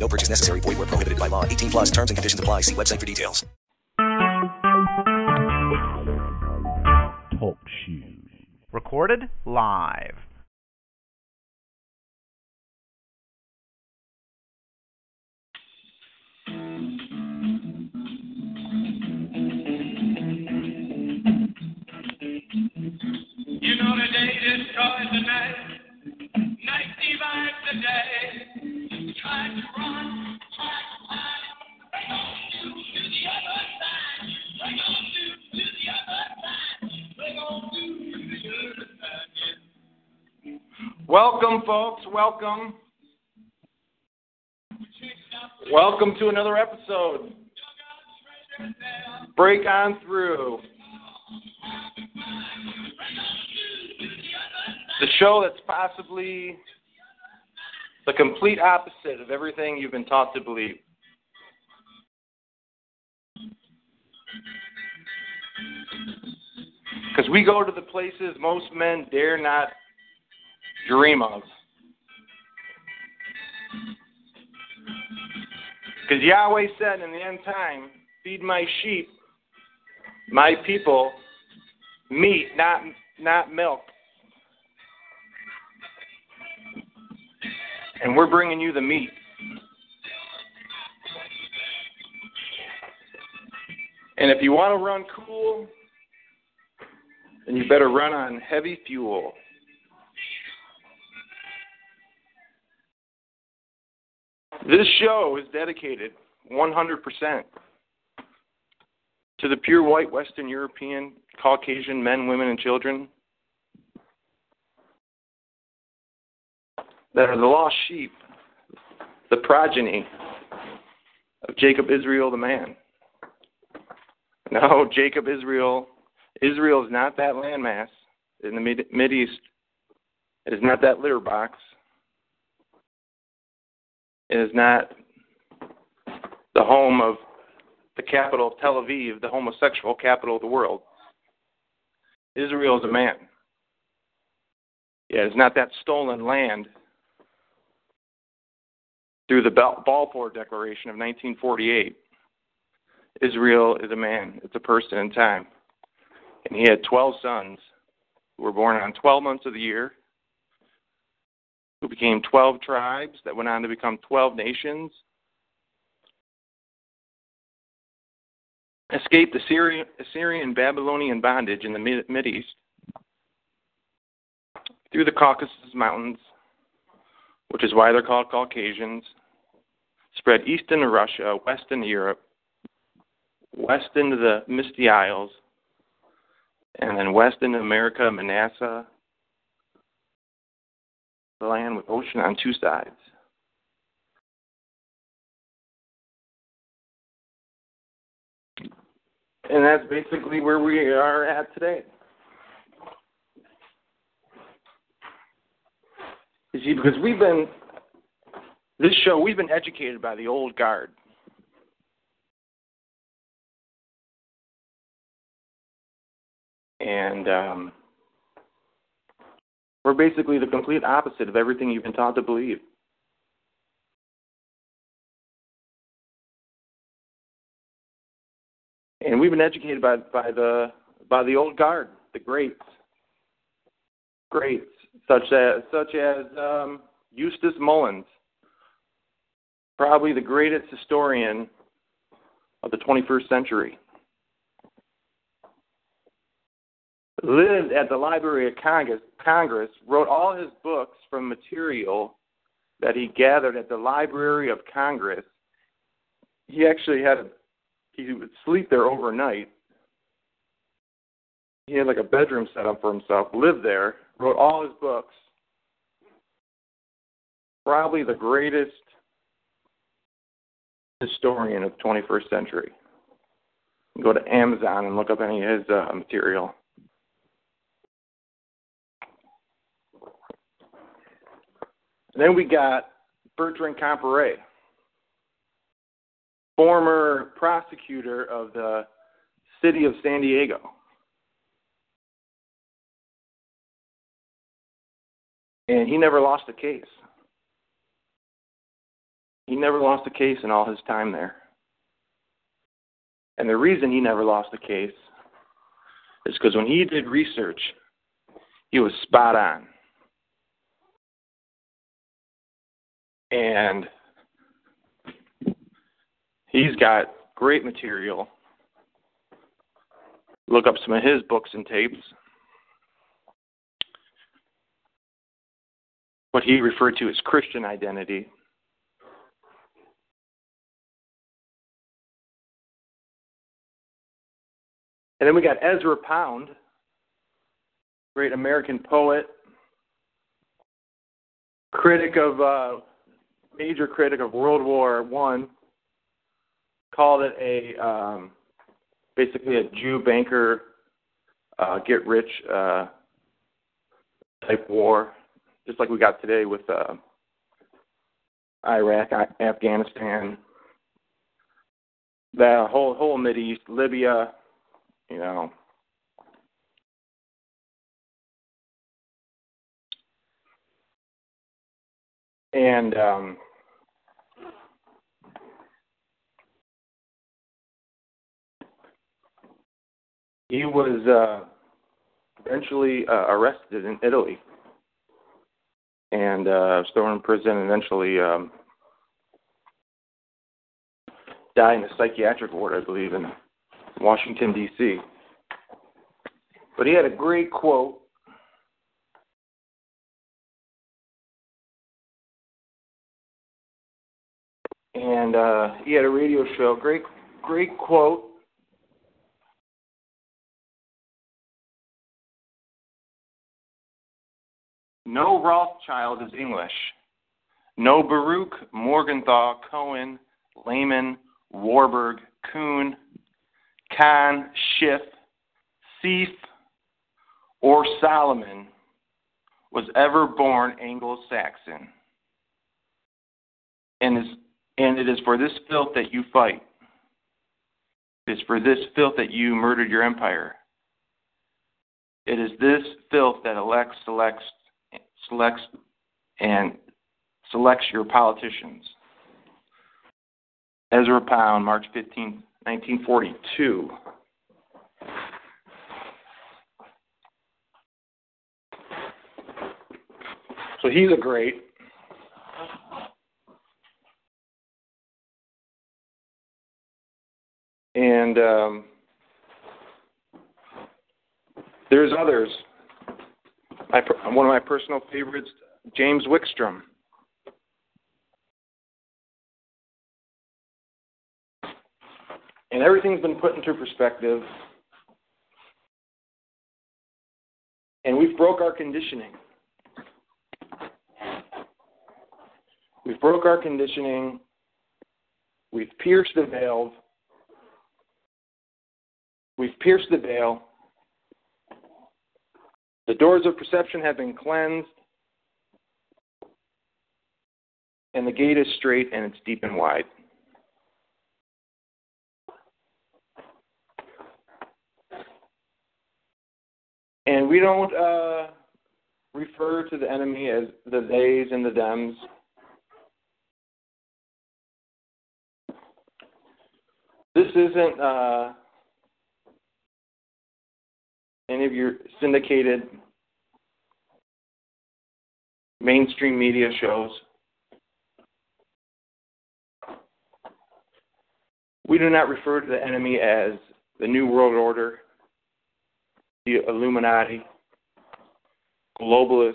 No purchase necessary. Void where prohibited by law. 18 plus terms and conditions apply. See website for details. Talk shoes. Recorded live. You know the day destroys the night, night divides the day. Welcome, folks. Welcome. Welcome to another episode. Break on through. The show that's possibly the complete opposite of everything you've been taught to believe. Because we go to the places most men dare not dream of. Because Yahweh said in the end time, feed my sheep, my people, meat, not not milk. And we're bringing you the meat. And if you want to run cool, then you better run on heavy fuel. This show is dedicated 100% to the pure white Western European Caucasian men, women, and children that are the lost sheep, the progeny of Jacob Israel the man. No, Jacob Israel, Israel is not that landmass in the Mid, Mid East. It is not that litter box. It is not the home of the capital of Tel Aviv, the homosexual capital of the world. Israel is a man. Yeah, it's not that stolen land through the Balfour Declaration of 1948. Israel is a man, it's a person in time. And he had 12 sons who were born on 12 months of the year, who became 12 tribes that went on to become 12 nations, escaped Assyrian, Assyrian Babylonian bondage in the Mid East through the Caucasus Mountains, which is why they're called Caucasians, spread east into Russia, west into Europe, west into the Misty Isles, and then west into America, Manasseh, the land with ocean on two sides. And that's basically where we are at today. You see, because we've been, this show, we've been educated by the old guard. And um, we're basically the complete opposite of everything you've been taught to believe. And we've been educated by by the by the old guard, the greats, greats such as such as um, Eustace Mullins, probably the greatest historian of the 21st century. Lived at the Library of Congress, Congress, wrote all his books from material that he gathered at the Library of Congress. He actually had he would sleep there overnight. He had like a bedroom set up for himself, lived there, wrote all his books. Probably the greatest historian of the 21st century. Go to Amazon and look up any of his uh, material. Then we got Bertrand Comparet, former prosecutor of the city of San Diego. And he never lost a case. He never lost a case in all his time there. And the reason he never lost a case is because when he did research, he was spot on. And he's got great material. Look up some of his books and tapes. What he referred to as Christian identity. And then we got Ezra Pound, great American poet, critic of uh, major critic of World War One, called it a um, basically a Jew banker uh, get rich uh, type war, just like we got today with uh, Iraq, Afghanistan, the whole whole Mid East, Libya, you know. And um, he was uh, eventually uh, arrested in Italy and uh, thrown in prison. And eventually um, died in a psychiatric ward, I believe, in Washington D.C. But he had a great quote. And uh, he had a radio show. Great, great quote No Rothschild is English. No Baruch, Morgenthau, Cohen, Lehman, Warburg, Kuhn, Kahn, Schiff, Sieff, or Solomon was ever born Anglo Saxon. And, and it is for this filth that you fight. It is for this filth that you murdered your empire. It is this filth that elects, selects, selects and selects your politicians. Ezra Pound, March 15, 1942. So he's a great. And um, there's others my, one of my personal favorites, James Wickstrom. And everything's been put into perspective. And we've broke our conditioning. We've broke our conditioning. We've pierced the veil. We've pierced the veil. The doors of perception have been cleansed, and the gate is straight and it's deep and wide. And we don't uh, refer to the enemy as the theys and the thems. This isn't uh, any of your syndicated mainstream media shows. We do not refer to the enemy as the New World Order, the Illuminati, globalists,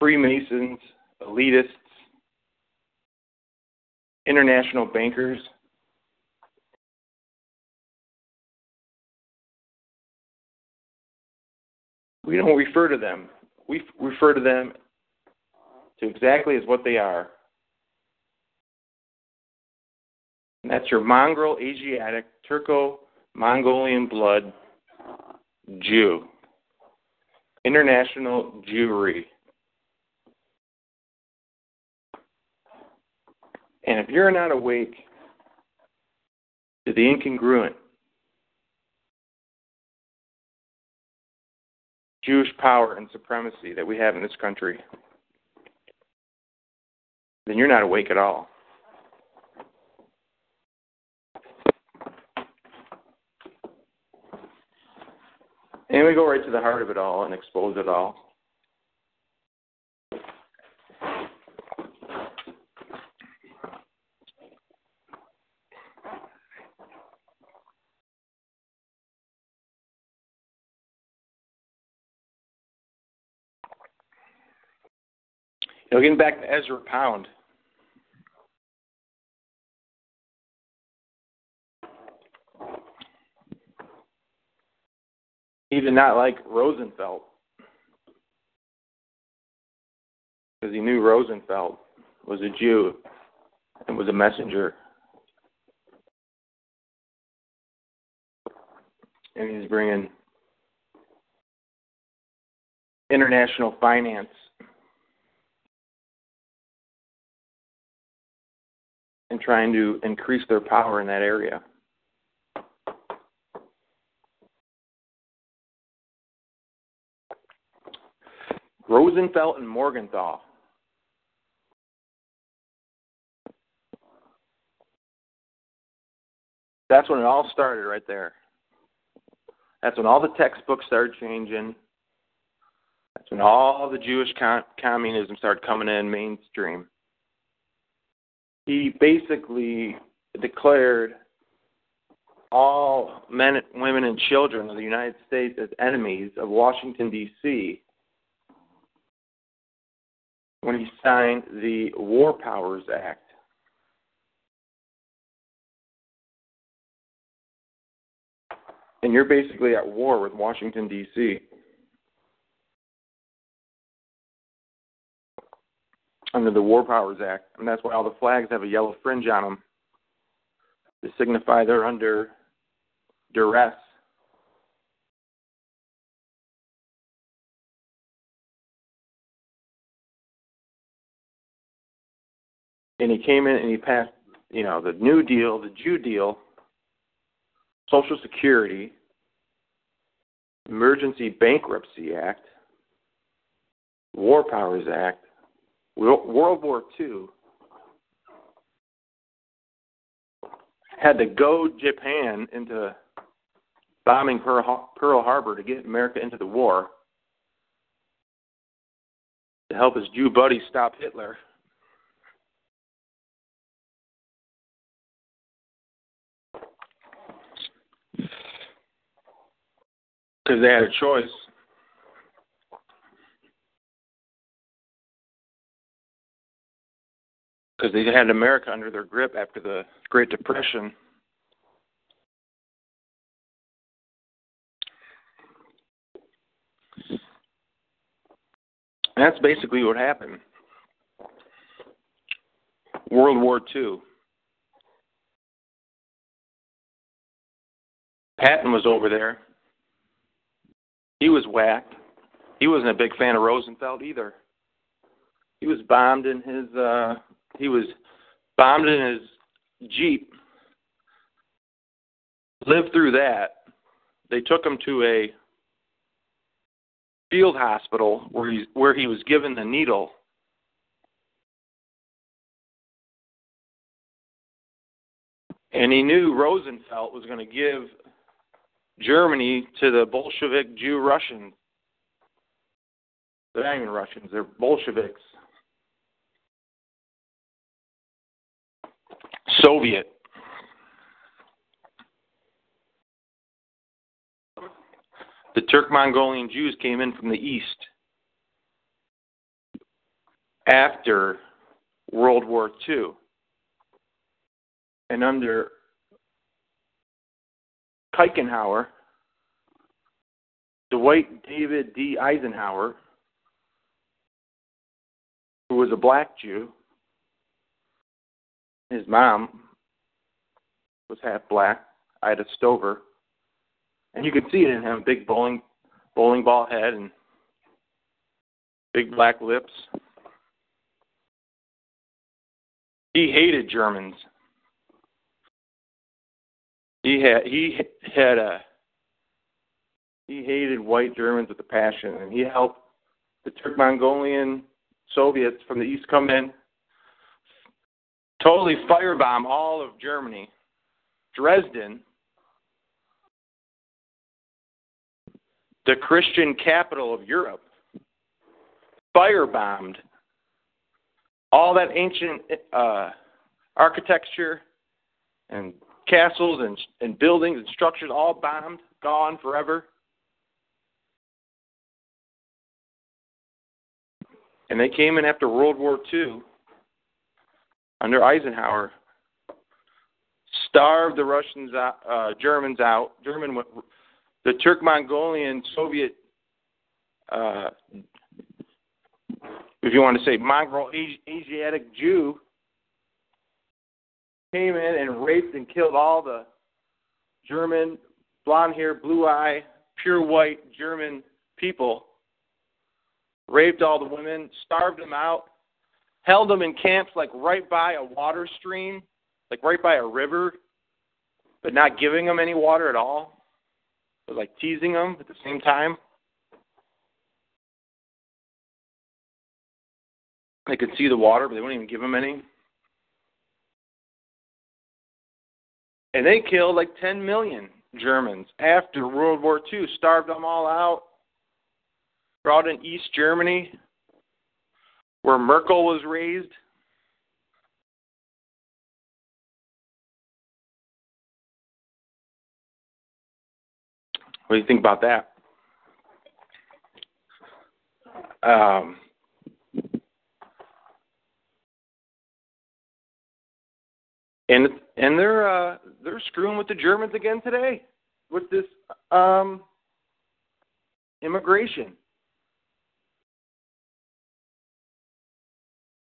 Freemasons, elitists, international bankers. We don't refer to them. We refer to them to exactly as what they are. And that's your mongrel Asiatic Turco Mongolian blood Jew. International Jewry. And if you're not awake to the incongruent Jewish power and supremacy that we have in this country, then you're not awake at all. And we go right to the heart of it all and expose it all. Now, getting back to Ezra Pound. He did not like Rosenfeld because he knew Rosenfeld was a Jew and was a messenger. And he's bringing international finance and trying to increase their power in that area. Rosenfeld and Morgenthau. That's when it all started right there. That's when all the textbooks started changing. That's when all the Jewish communism started coming in mainstream he basically declared all men, women, and children of the United States as enemies of Washington, D.C. when he signed the War Powers Act. And you're basically at war with Washington, D.C. under the War Powers Act, and that's why all the flags have a yellow fringe on them to signify they're under duress. And he came in and he passed, you know, the New Deal, the Jew Deal, Social Security, Emergency Bankruptcy Act, War Powers Act, World War II had to goad Japan into bombing Pearl Harbor to get America into the war to help his Jew buddy stop Hitler. Because they had a choice because they had America under their grip after the Great Depression. And that's basically what happened. World War II. Patton was over there. He was whacked. He wasn't a big fan of Rosenfeld either. He was bombed in his uh he was bombed in his Jeep, lived through that. They took him to a field hospital where he, where he was given the needle. And he knew Rosenfeld was going to give Germany to the Bolshevik Jew Russians. They're not even Russians, they're Bolsheviks. Soviet. The Turk Mongolian Jews came in from the east after World War II. And under Kuichenauer, Dwight David D. Eisenhower, who was a black Jew. His mom was half black, Ida Stover. And you could see it in him, big bowling bowling ball head and big black lips. He hated Germans. He had he had a he hated white Germans with a passion, and he helped the Turk Mongolian Soviets from the east come in, totally firebomb all of Germany. Dresden, the Christian capital of Europe, firebombed all that ancient uh, architecture and castles and, and buildings and structures all bombed, gone forever. And they came in after World War II under Eisenhower, starved the Russians out, uh, Germans out. German, the Turk Mongolian Soviet, uh, if you want to say Mongol Asiatic Jew, came in and raped and killed all the German, blonde hair, blue eye, pure white German people raped all the women, starved them out, held them in camps like right by a water stream, like right by a river, but not giving them any water at all. But like teasing them at the same time. They could see the water, but they wouldn't even give them any. And they killed like 10 million Germans after World War II, starved them all out, brought in East Germany, where Merkel was raised. What do you think about that? Um, and and they're uh, they're screwing with the Germans again today with this um, immigration.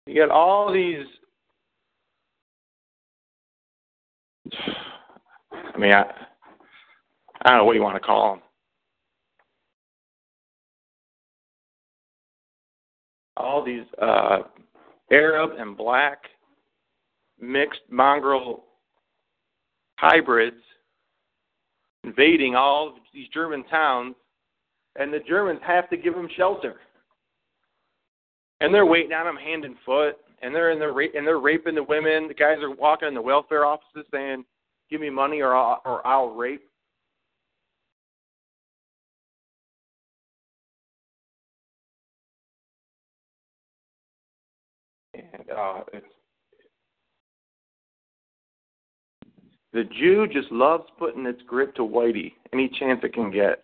You got all these. I mean, I, I don't know what you want to call them. All these uh, Arab and black mixed mongrel hybrids invading all of these German towns, and the Germans have to give them shelter and they're waiting on them hand and foot, and they're in the ra- and they're raping the women. The guys are walking in the welfare offices saying, "Give me money or I'll, or I'll rape." And uh, it's, the Jew just loves putting its grip to Whitey any chance it can get.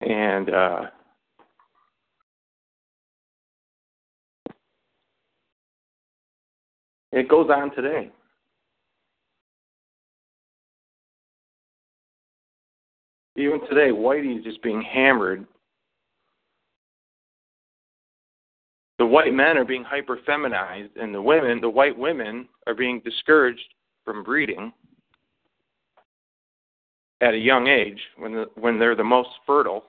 And uh, it goes on today. Even today, Whitey is just being hammered. The white men are being hyper feminized, and the women, the white women, are being discouraged from breeding at a young age when the, when they're the most fertile.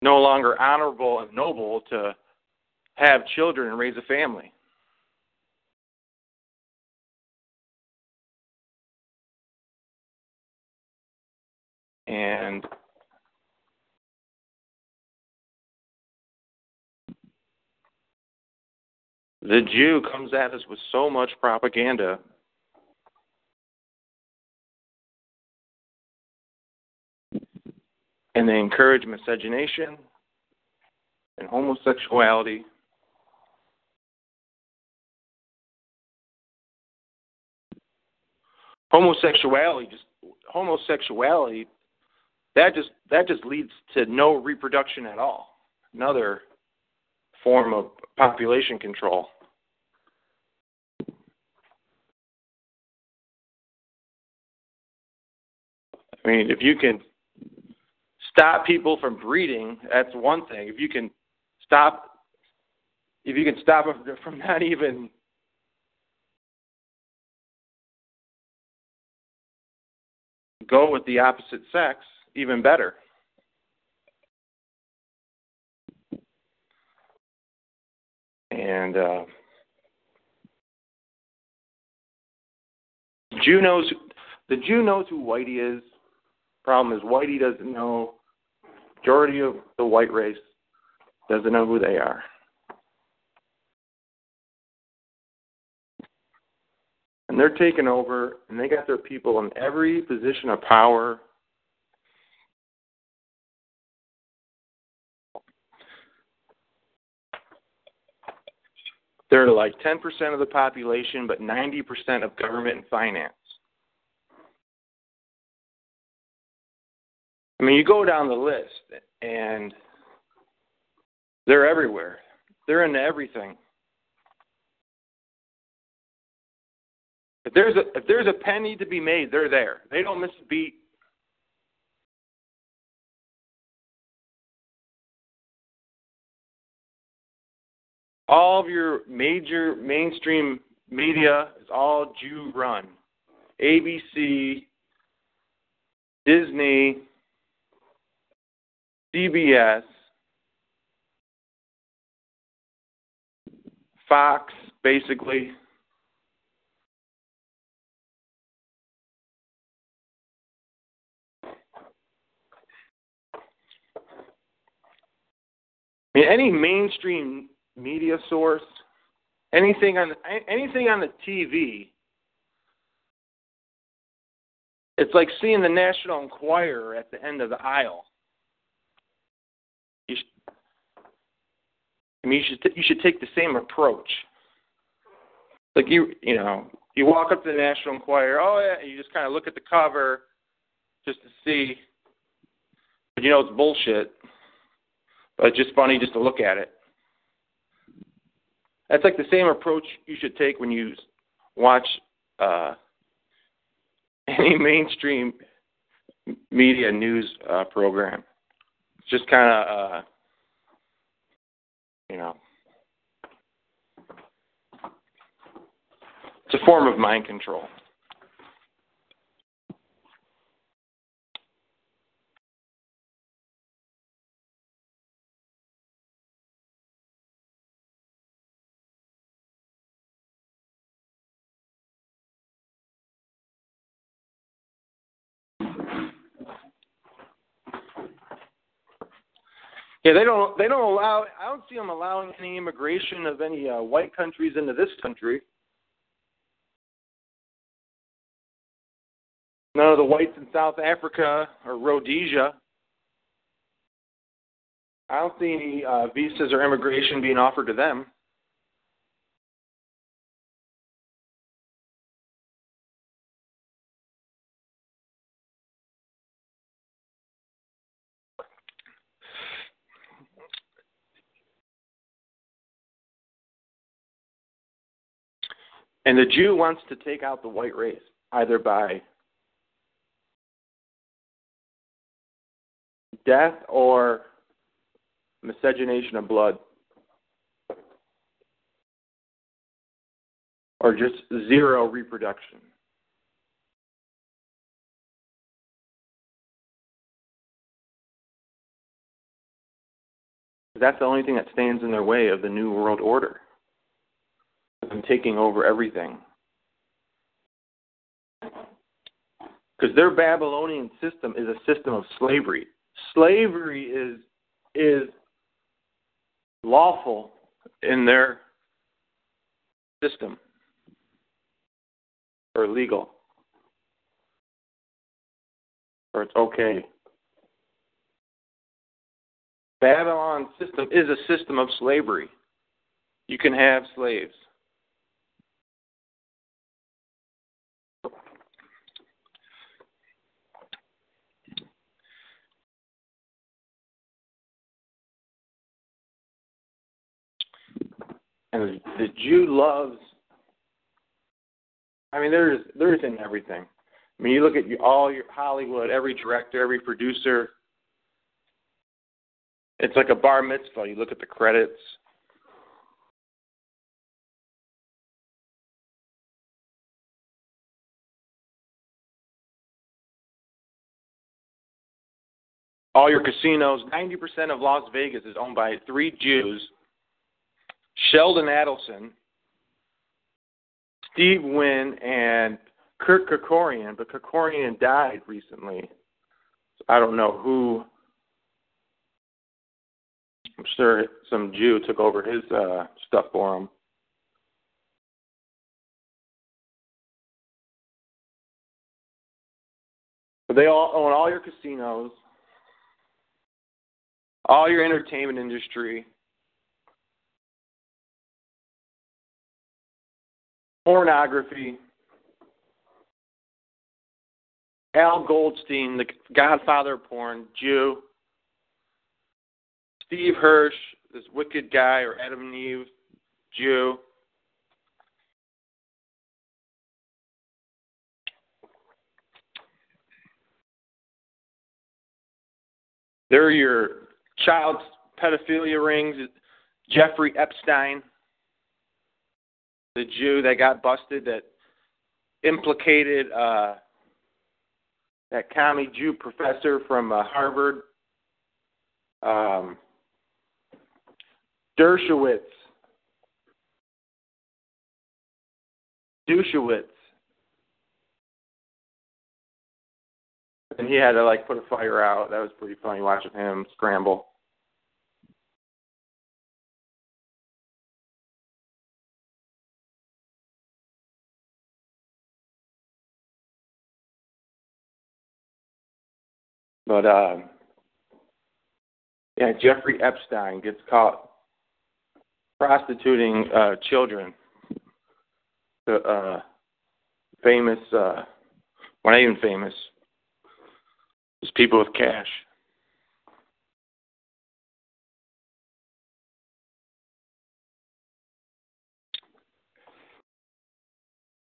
No longer honorable and noble to have children and raise a family. And the Jew comes at us with so much propaganda and they encourage miscegenation and homosexuality. Homosexuality just homosexuality that just that just leads to no reproduction at all. Another form of population control. I mean, if you can stop people from breeding, that's one thing. If you can stop, if you can stop them from not even go with the opposite sex, even better. And uh, Jew knows the Jew knows who Whitey is. Problem is Whitey doesn't know. Majority of the white race doesn't know who they are. And they're taking over, and they got their people in every position of power. They're like 10% of the population, but 90% of government and finance. I mean, you go down the list, and they're everywhere. They're into everything. If there's a if there's a penny to be made, they're there. They don't miss a beat. All of your major mainstream media is all Jew run. ABC, Disney, CBS, Fox, basically. I mean, any mainstream media source, anything on anything on the TV, it's like seeing the National Enquirer at the end of the aisle. You should, I mean, you should t- you should take the same approach. Like you, you know, you walk up to the National Enquirer, oh yeah, and you just kind of look at the cover, just to see. But you know it's bullshit. But it's just funny just to look at it. That's like the same approach you should take when you watch uh, any mainstream media news uh, program. It's just kind of, uh, you know, it's a form of mind control. Yeah, they don't. They don't allow. I don't see them allowing any immigration of any uh, white countries into this country. None of the whites in South Africa or Rhodesia. I don't see any uh, visas or immigration being offered to them. And the Jew wants to take out the white race, either by death or miscegenation of blood, or just zero reproduction. That's the only thing that stands in their way of the New World Order them taking over everything. Because their Babylonian system is a system of slavery. Slavery is is lawful in their system or legal or it's okay. Babylon system is a system of slavery. You can have slaves. And the Jew loves. I mean, there's there's in everything. I mean, you look at all your Hollywood, every director, every producer. It's like a bar mitzvah. You look at the credits. all your casinos, 90% of Las Vegas is owned by three Jews Sheldon Adelson, Steve Wynn, and Kurt Kerkorian. But Kerkorian died recently. So I don't know who. I'm sure some Jew took over his uh, stuff for him. But they all own all your casinos all your entertainment industry, pornography, Al Goldstein, the godfather of porn, Jew, Steve Hirsch, this wicked guy, or Adam and Eve, Jew. They're your child pedophilia rings. Jeffrey Epstein, the Jew that got busted that implicated uh, that commie Jew professor from uh, Harvard. Um, Dershowitz. Dershowitz. And he had to like put a fire out. That was pretty funny watching him scramble. But uh, yeah, Jeffrey Epstein gets caught prostituting uh, children. The uh, famous, uh, well, not even famous, just people with cash.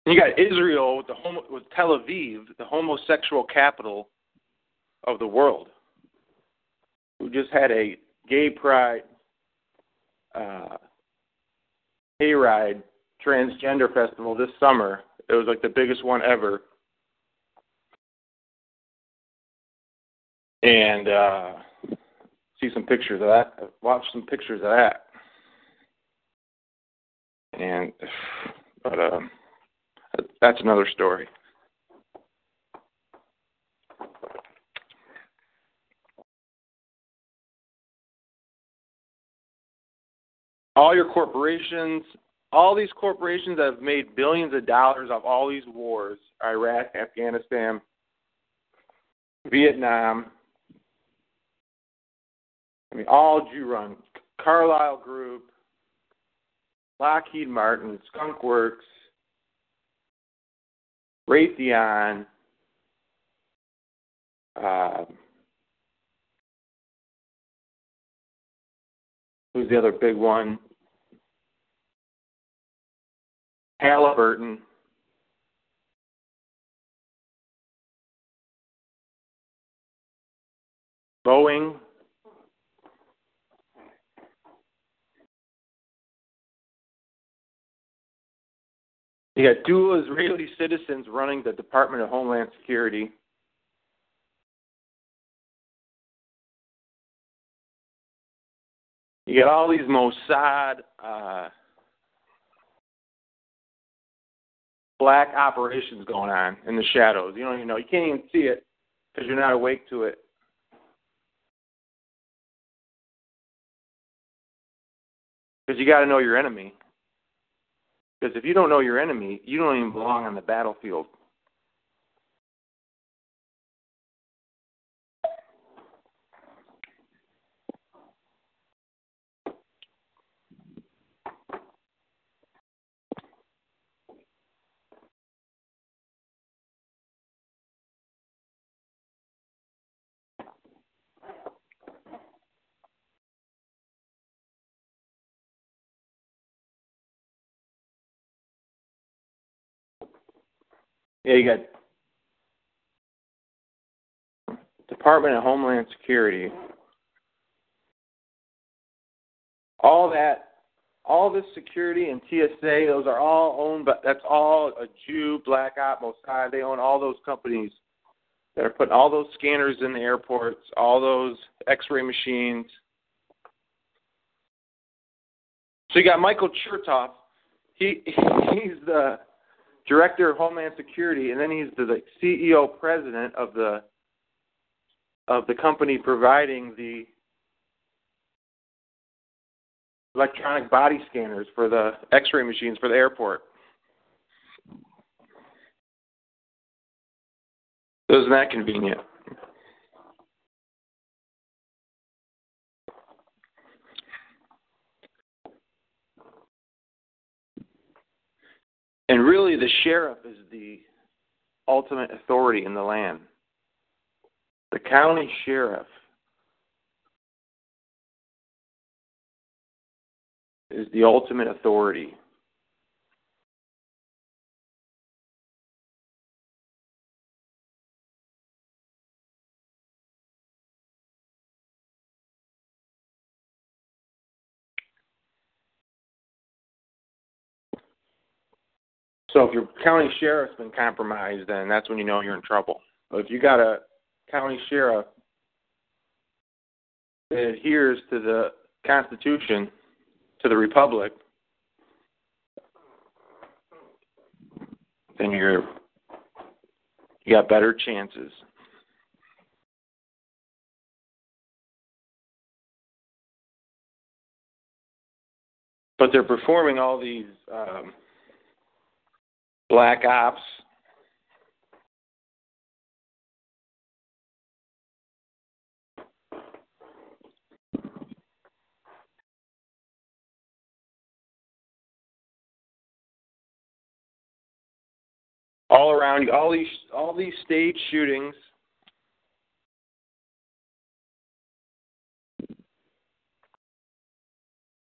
You got Israel with the homo, with Tel Aviv, the homosexual capital of the world, who just had a gay pride uh, hayride transgender festival this summer. It was like the biggest one ever. And uh, see some pictures of that. Watch some pictures of that. And but um, that's another story. All your corporations, all these corporations that have made billions of dollars off all these wars Iraq, Afghanistan, Vietnam. I mean, all Jew run. Carlyle Group, Lockheed Martin, Skunk Works, Raytheon, uh, the other big one? Halliburton. Boeing. You got dual Israeli citizens running the Department of Homeland Security. You got all these Mossad uh, black operations going on in the shadows. You don't even know. You can't even see it because you're not awake to it. Because you got to know your enemy. Because if you don't know your enemy, you don't even belong on the battlefield. Yeah, you got Department of Homeland Security. All that all this security and TSA, those are all owned but that's all a Jew, Black Op, Mossad. They own all those companies that are putting all those scanners in the airports, all those X-ray machines. So you got Michael Chertoff. He he's the director of Homeland Security, and then he's the, the CEO president of the of the company providing the electronic body scanners for the X-ray machines for the airport. Isn't that convenient? And really, the sheriff is the ultimate authority in the land. The county sheriff is the ultimate authority. So if your county sheriff's been compromised, then that's when you know you're in trouble. But if you got a county sheriff that adheres to the Constitution, to the Republic, then you're you got better chances. But they're performing all these um, black ops all around you, all these all these stage shootings.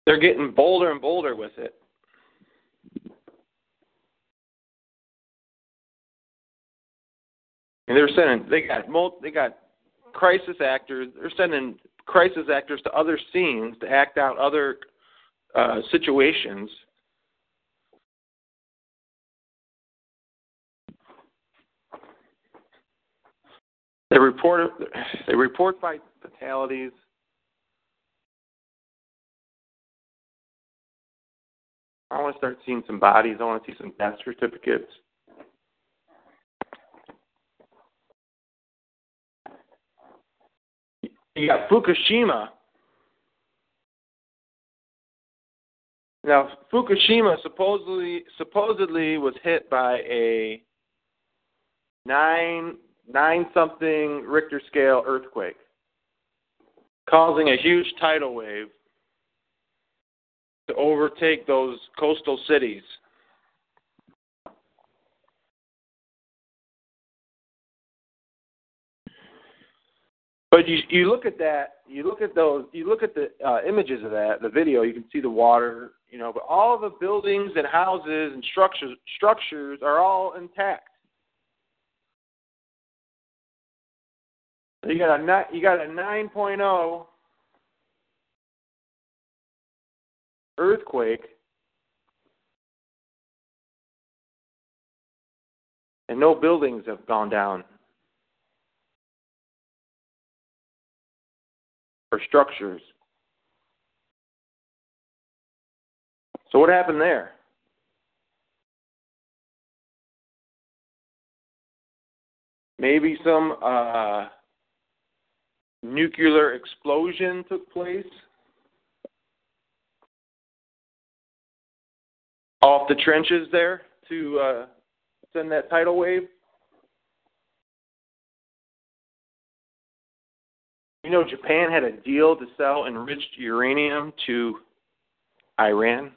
They're getting bolder and bolder with it. And they're sending they got they got crisis actors. They're sending crisis actors to other scenes to act out other uh, situations. They report they report by fatalities. I want to start seeing some bodies. I want to see some death certificates. You got Fukushima. Now, Fukushima supposedly supposedly was hit by a nine nine something Richter scale earthquake, causing a huge tidal wave to overtake those coastal cities. But you you look at that, you look at those, you look at the uh, images of that, the video. You can see the water, you know, but all the buildings and houses and structures structures are all intact. You got a you got a 9.0 earthquake, and no buildings have gone down or structures. So what happened there? Maybe some uh, nuclear explosion took place off the trenches there to uh, send that tidal wave. You know, Japan had a deal to sell enriched uranium to Iran.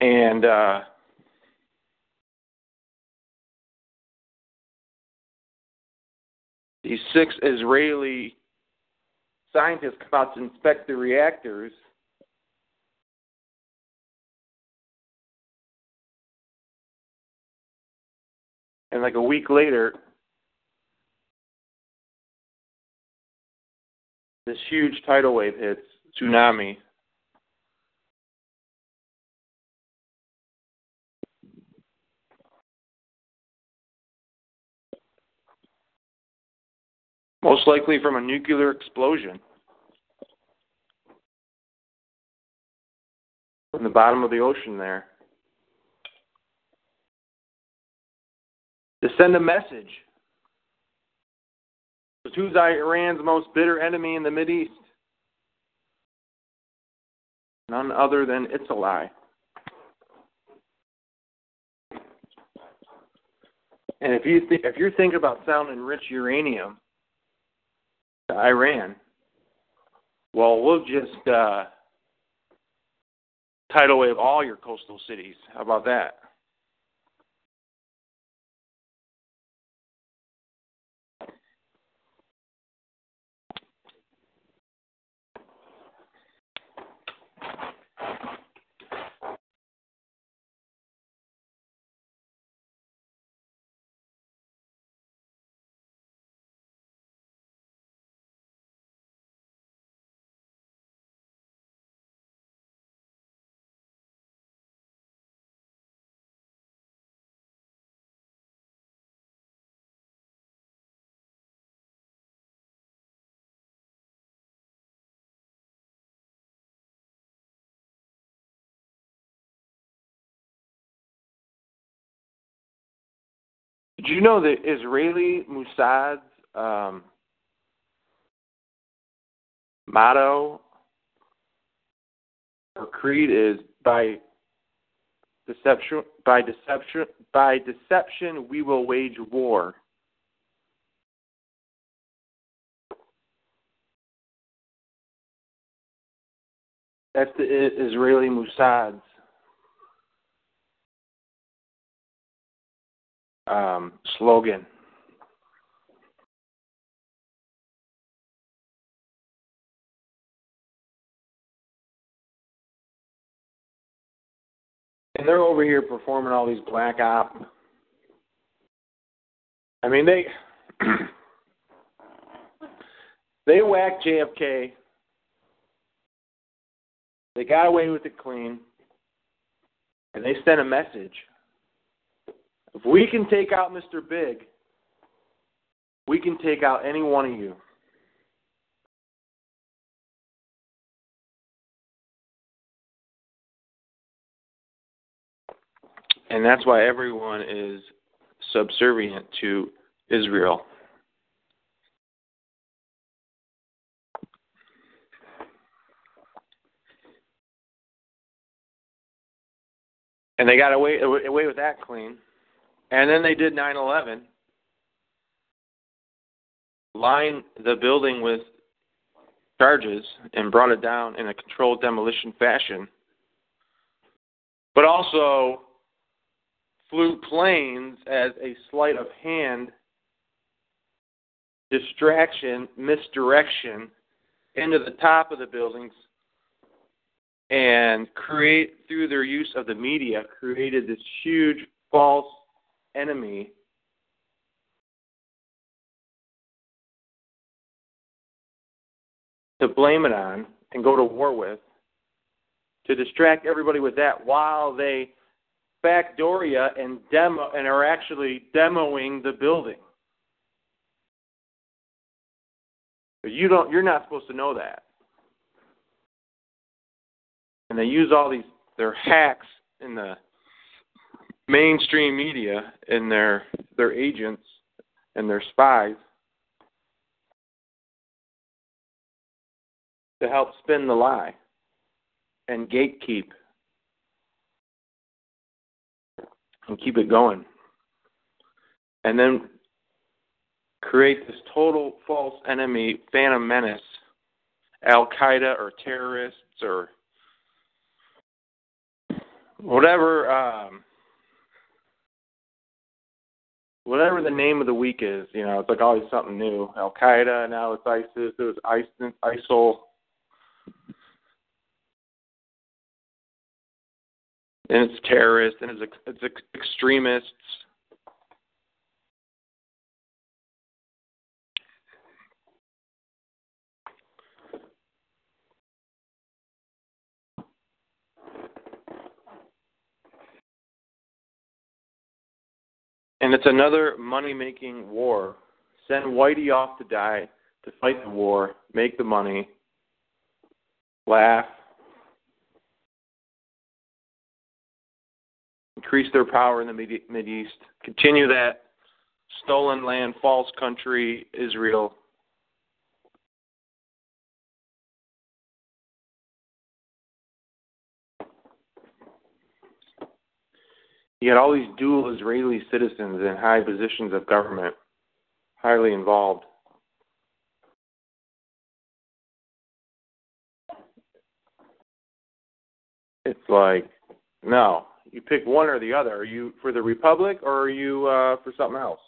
And uh, these six Israeli scientists come out to inspect the reactors. And like a week later, this huge tidal wave hits, tsunami. Most likely from a nuclear explosion. From the bottom of the ocean there. To send a message. Who's Iran's most bitter enemy in the Mid East? None other than Itzalai. And if you th- if you're thinking about selling enriched uranium to Iran, well, we'll just uh, tidal wave all your coastal cities. How about that? Did you know that Israeli Mossad's um, motto or creed is by deception by deception by deception we will wage war. That's the Israeli Mossad's um, slogan. And they're over here performing all these black op. I mean, they they whacked JFK. They got away with it clean, and they sent a message. If we can take out Mr. Big, we can take out any one of you. And that's why everyone is subservient to Israel. And they got away away with that clean. And then they did 9 11, lined the building with charges and brought it down in a controlled demolition fashion. But also flew planes as a sleight of hand distraction, misdirection into the top of the buildings and create through their use of the media created this huge false enemy to blame it on and go to war with, to distract everybody with that while they backdoor you and demo and are actually demoing the building. But you don't you're not supposed to know that. And they use all these their hacks in the mainstream media and their their agents and their spies to help spin the lie and gatekeep and keep it going. And then create this total false enemy, phantom menace, Al Qaeda or terrorists or whatever um, whatever the name of the week is, you know, it's like always something new. Al Qaeda, now it's ISIS, it was ISIL. And it's terrorists, and it's it's extremists. And it's another money making war. Send Whitey off to die to fight the war, make the money, laugh, increase their power in the Mid East, continue that stolen land, false country, Israel. You had all these dual Israeli citizens in high positions of government, highly involved. It's like, no, you pick one or the other. Are you for the republic or are you uh, for something else?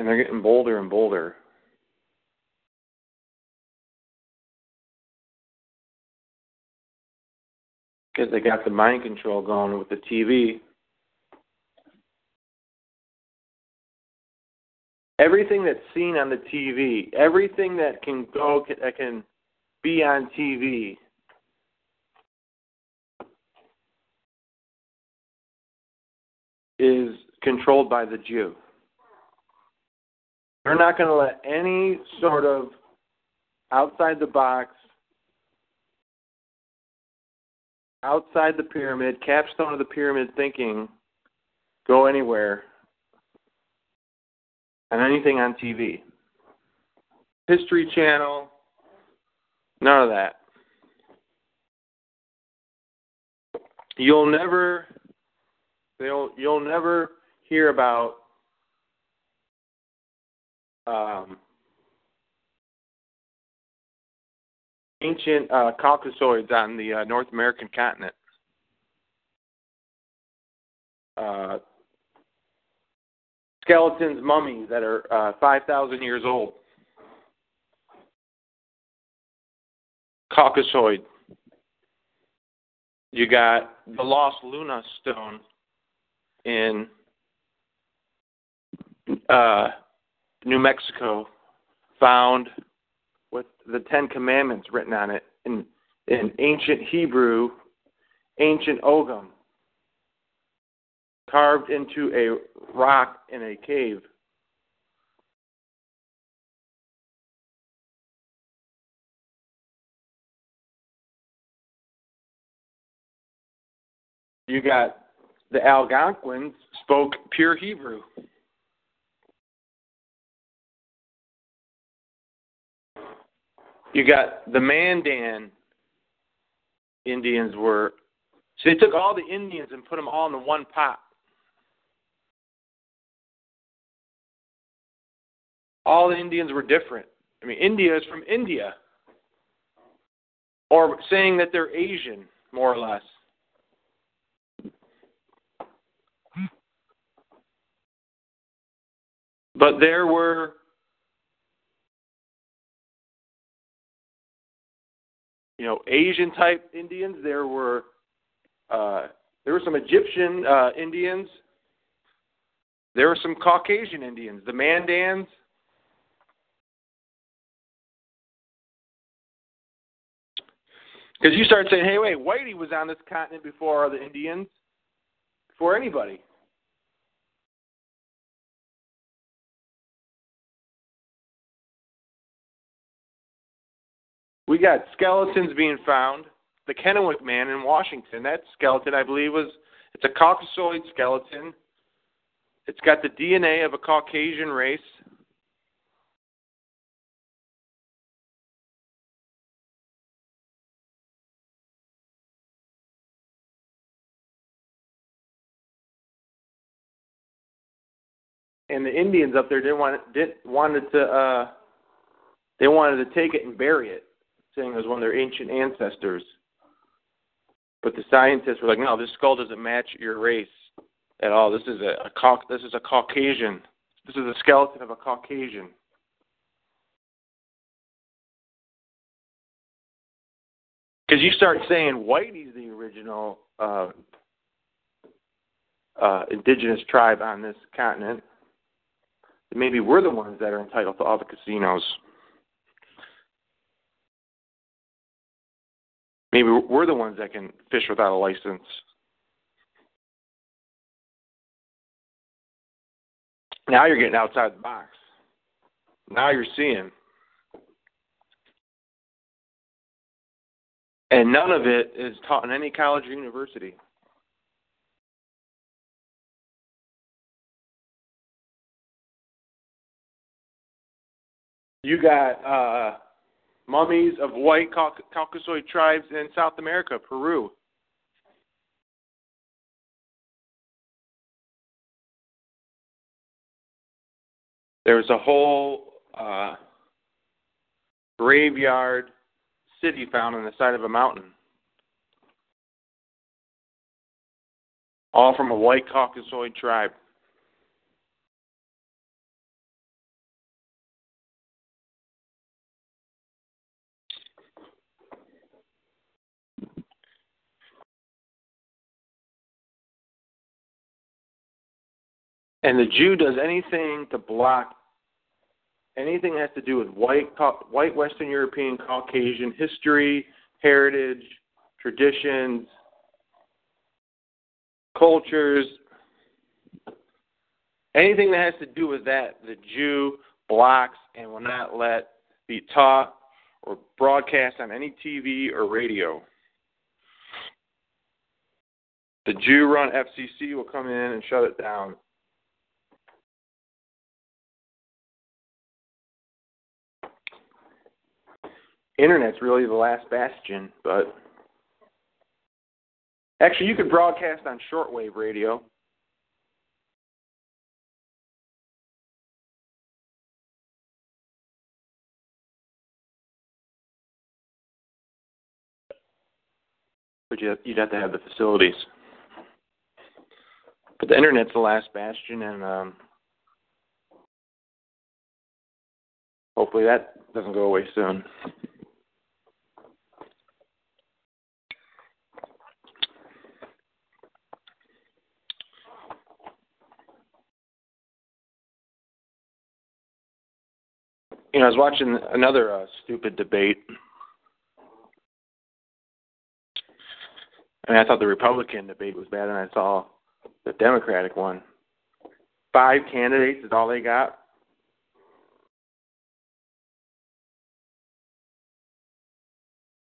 And they're getting bolder and bolder. because they got the mind control going with the TV. Everything that's seen on the TV, everything that can go that can be on TV is controlled by the Jew. They're not going to let any sort of outside the box outside the pyramid, capstone of the pyramid thinking, go anywhere, and anything on TV. History Channel, none of that. You'll never you'll you'll never hear about um, ancient uh, Caucasoids on the uh, North American continent. Uh, skeletons, mummies that are uh, 5,000 years old. Caucasoid. You got the Los Lunas stone in uh, New Mexico, found with the Ten Commandments written on it in, in ancient Hebrew, ancient Ogham, carved into a rock in a cave. You got the Algonquins spoke pure Hebrew. You got the Mandan Indians were so they took all the Indians and put them all in the one pot. All the Indians were different. I mean, India is from India. Or saying that they're Asian, more or less. But there were you know Asian type Indians. There were uh, there were some Egyptian uh, Indians. There were some Caucasian Indians, the Mandans. Because you start saying, "Hey, wait, Whitey was on this continent before the Indians, before anybody." We got skeletons being found. The Kennewick man in Washington, that skeleton, I believe, was it's a Caucasoid skeleton. It's got the DNA of a Caucasian race. And the Indians up there didn't want didn't wanted to uh they wanted to take it and bury it saying it was one of their ancient ancestors. But the scientists were like, no, this skull doesn't match your race at all. This is a, a this is a Caucasian. This is a skeleton of a Caucasian. Because you start saying Whitey's the original uh, uh, indigenous tribe on this continent, maybe we're the ones that are entitled to all the casinos. Maybe we're the ones that can fish without a license. Now you're getting outside the box. Now you're seeing. And none of it is taught in any college or university. You got uh, mummies of white Caucasoid tribes in South America, Peru. There's a whole uh, graveyard city found on the side of a mountain. All from a white Caucasoid tribe. And the Jew does anything to block anything that has to do with white, white Western European, Caucasian history, heritage, traditions, cultures, anything that has to do with that, the Jew blocks and will not let be taught or broadcast on any TV or radio. The Jew run FCC will come in and shut it down. Internet's really the last bastion, but actually you could broadcast on shortwave radio. But you'd have to have the facilities. But the internet's the last bastion, and um, hopefully that doesn't go away soon. You know, I was watching another uh, stupid debate. I mean, I thought the Republican debate was bad, and I saw the Democratic one. Five candidates is all they got.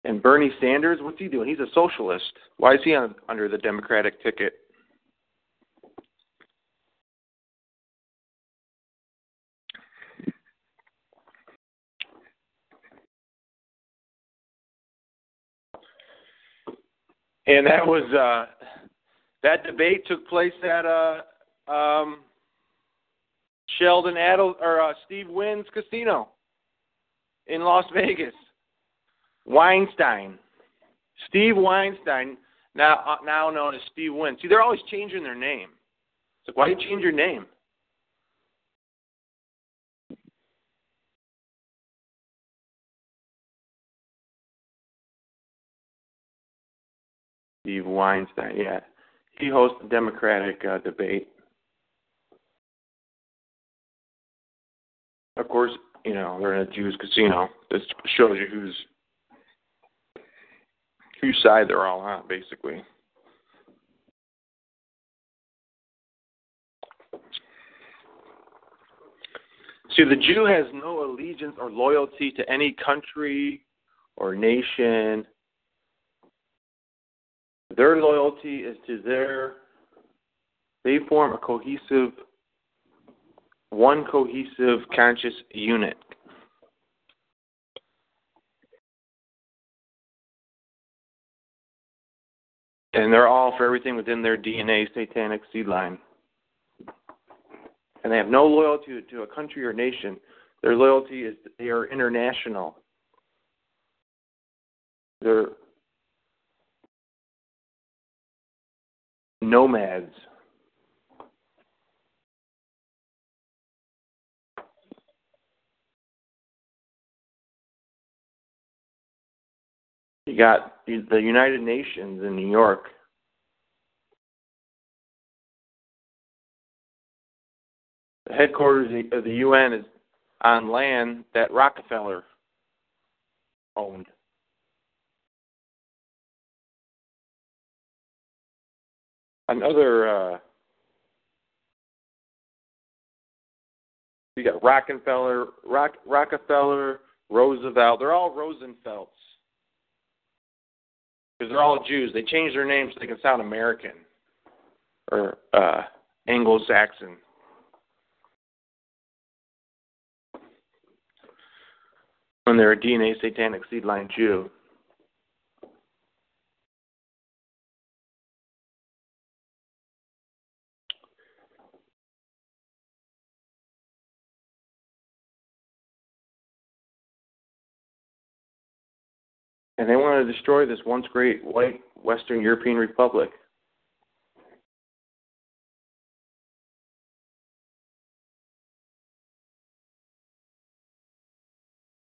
And Bernie Sanders, what's he doing? He's a socialist. Why is he on, under the Democratic ticket? And that was uh, that debate took place at uh, um, Sheldon Adel or uh, Steve Wynn's casino in Las Vegas. Weinstein, Steve Weinstein, now uh, now known as Steve Wynn. See, they're always changing their name. It's like, why do you change your name? Steve Weinstein. Yeah, he hosts the Democratic uh, debate. Of course, you know they're in a Jews casino. This shows you who's whose side they're all on, basically. See, the Jew has no allegiance or loyalty to any country or nation their loyalty is to their, they form a cohesive, one cohesive conscious unit. And they're all for everything within their DNA satanic seed line. And they have no loyalty to a country or nation. Their loyalty is they are international. They're nomads You got the United Nations in New York. The headquarters of the UN is on land that Rockefeller owned. Another, uh, you got Rockefeller, Rock, Rockefeller, Roosevelt. They're all Rosenfelds because they're all Jews. They changed their names so they can sound American or uh, Anglo-Saxon. When they're a DNA satanic seed line Jew. And they want to destroy this once great white Western European republic.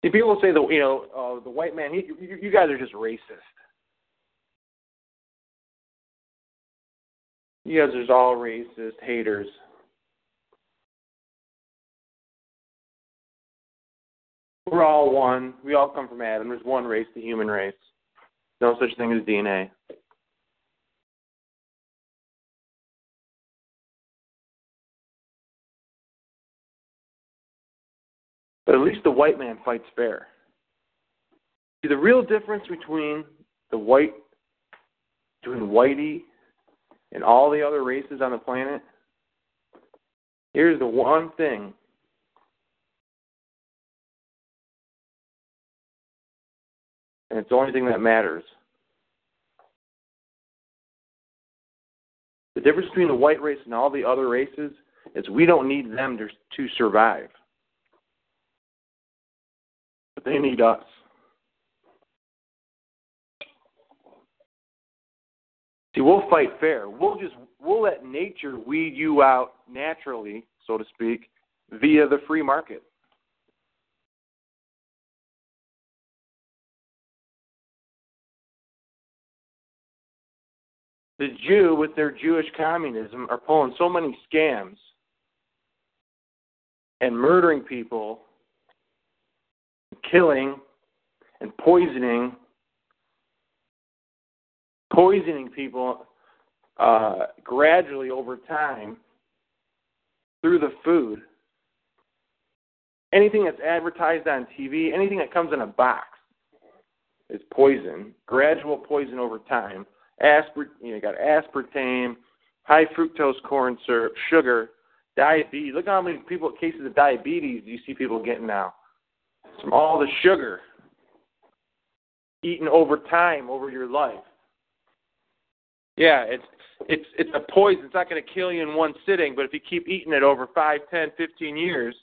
See, people say that you know uh, the white man. He, you, you guys are just racist. You guys are all racist haters. We're all one. We all come from Adam. There's one race, the human race. No such thing as DNA. But at least the white man fights fair. See, the real difference between the white, between whitey and all the other races on the planet, here's the one thing and it's the only thing that matters. The difference between the white race and all the other races is we don't need them to, to survive. But they need us. See, we'll fight fair. We'll just we'll let nature weed you out naturally, so to speak, via the free market. The Jew with their Jewish communism are pulling so many scams and murdering people, and killing and poisoning, poisoning people uh, gradually over time through the food. Anything that's advertised on TV, anything that comes in a box is poison, gradual poison over time aspart, you know, got aspartame, high fructose corn syrup, sugar, diabetes. Look how many people cases of diabetes you see people getting now. It's from all the sugar eaten over time over your life. Yeah, it's it's it's a poison. It's not going to kill you in one sitting, but if you keep eating it over five, ten, fifteen years,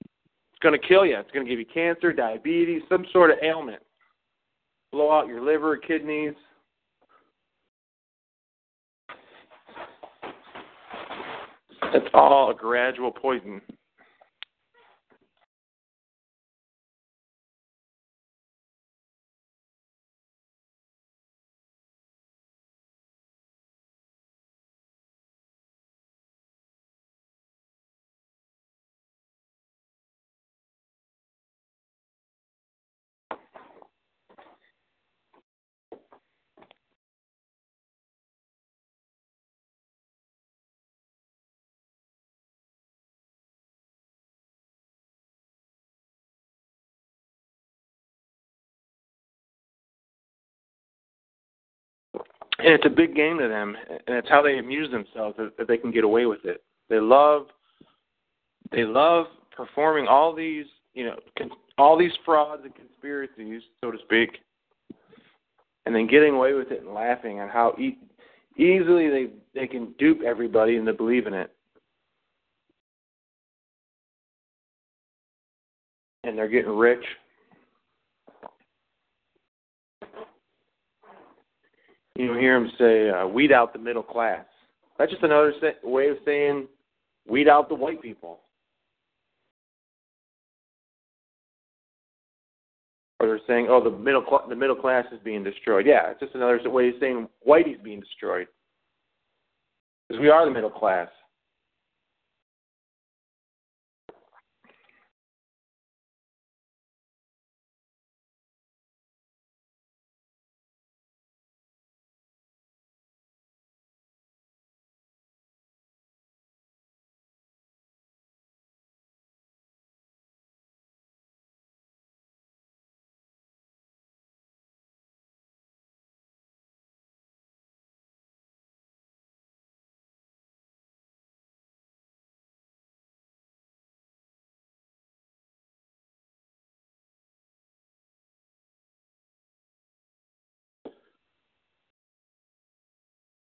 it's going to kill you. It's going to give you cancer, diabetes, some sort of ailment. Blow out your liver, kidneys. It's all a gradual poison. And it's a big game to them, and it's how they amuse themselves that, they can get away with it. They love, they love performing all these, you know, all these frauds and conspiracies, so to speak, and then getting away with it and laughing on how e- easily they they can dupe everybody into believing it. And they're getting rich You know, hear him say, uh, "Weed out the middle class." That's just another say- way of saying, "Weed out the white people." Or they're saying, "Oh, the middle cl- the middle class is being destroyed." Yeah, it's just another way of saying whitey's being destroyed. Because we are the middle class.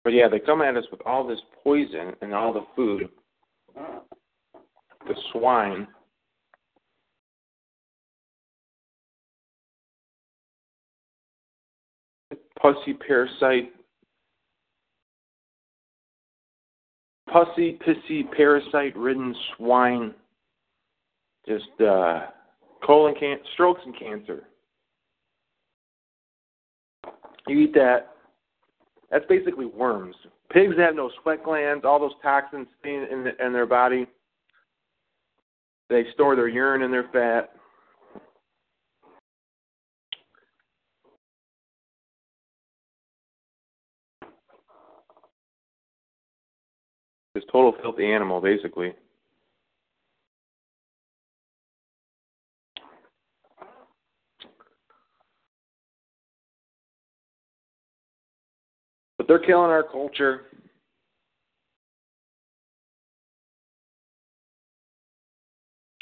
But yeah, they come at us with all this poison and all the food. The swine. Pussy parasite. Pussy, pissy, parasite ridden swine. Just uh, colon can strokes and cancer. You eat that, that's basically worms. Pigs have no sweat glands. All those toxins in, in their body. They store their urine in their fat. This total filthy animal, basically. But they're killing our culture.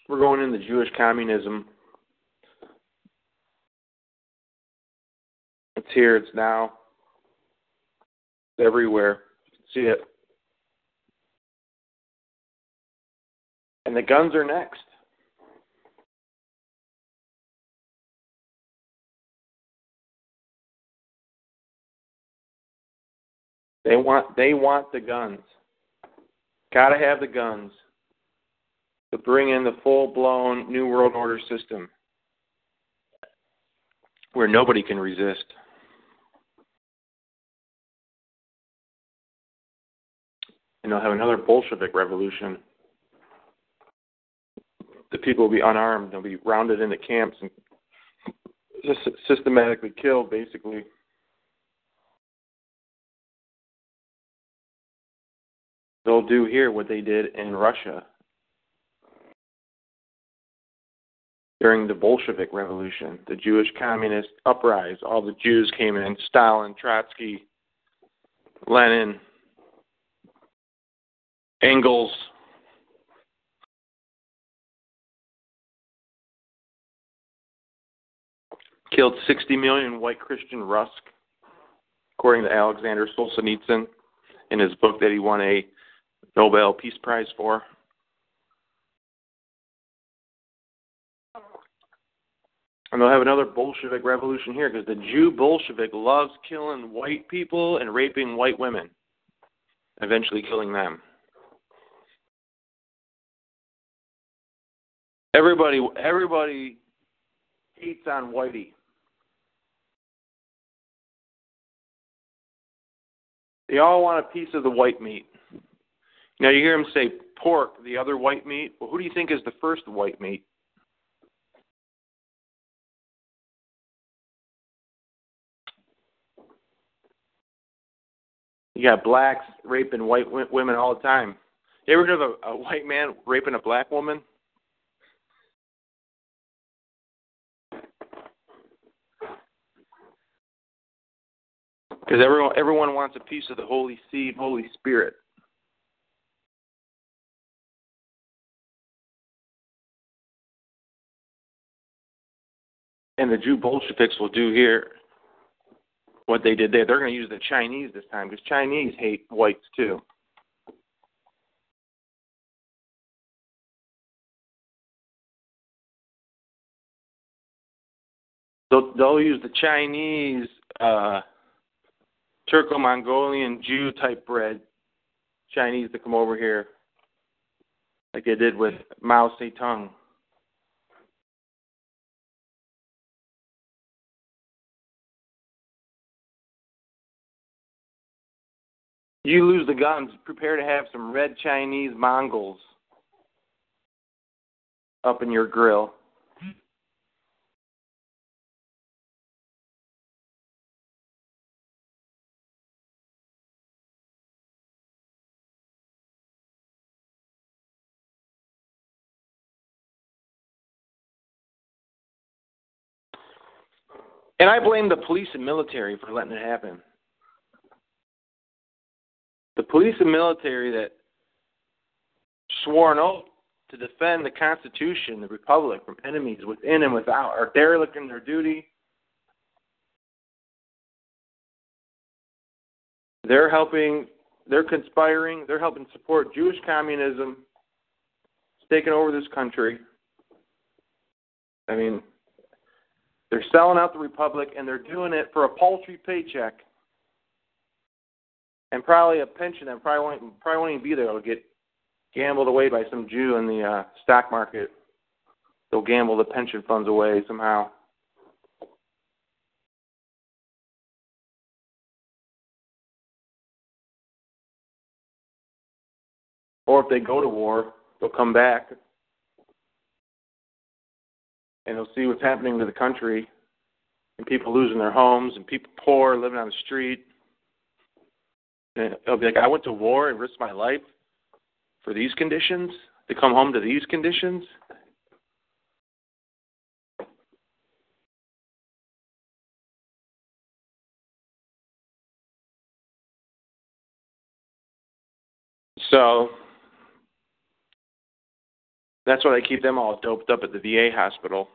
We're going into Jewish communism. It's here, it's now. It's everywhere. See it. And the guns are next. They want they want the guns. Got to have the guns to bring in the full blown new world order system where nobody can resist. And they'll have another Bolshevik revolution. The people will be unarmed. They'll be rounded into camps and just systematically killed, basically. They'll do here what they did in Russia during the Bolshevik Revolution, the Jewish communist uprising. All the Jews came in Stalin, Trotsky, Lenin, Engels. Killed 60 million white Christian Rusk, according to Alexander Solzhenitsyn in his book that he won a Nobel Peace Prize for. And they'll have another Bolshevik revolution here because the Jew Bolshevik loves killing white people and raping white women, eventually killing them. Everybody, everybody hates on Whitey. They all want a piece of the white meat. Now you hear him say pork, the other white meat. Well, who do you think is the first white meat? You got blacks raping white women all the time. You ever heard of a, a white man raping a black woman? Because everyone everyone wants a piece of the Holy Seed, Holy Spirit. And the Jew Bolsheviks will do here what they did there. They're going to use the Chinese this time because Chinese hate whites too. They'll, they'll use the Chinese uh, Turco-Mongolian Jew type bread Chinese to come over here, like they did with Mao Zedong. You lose the guns, prepare to have some red Chinese Mongols up in your grill. And I blame the police and military for letting it happen the police and military that swore an oath to defend the Constitution, the Republic, from enemies within and without, are derelict in their duty. They're helping, they're conspiring, they're helping support Jewish communism. Taking over this country. I mean, they're selling out the republic and they're doing it for a paltry paycheck and probably a pension that probably won't probably won't even be there. It'll get gambled away by some Jew in the uh, stock market. They'll gamble the pension funds away somehow. Or if they go to war, they'll come back and they'll see what's happening to the country and people losing their homes and people poor living on the street. And they'll be like, I went to war and risked my life for these conditions to come home to these conditions. So that's why they keep them all doped up at the VA hospital.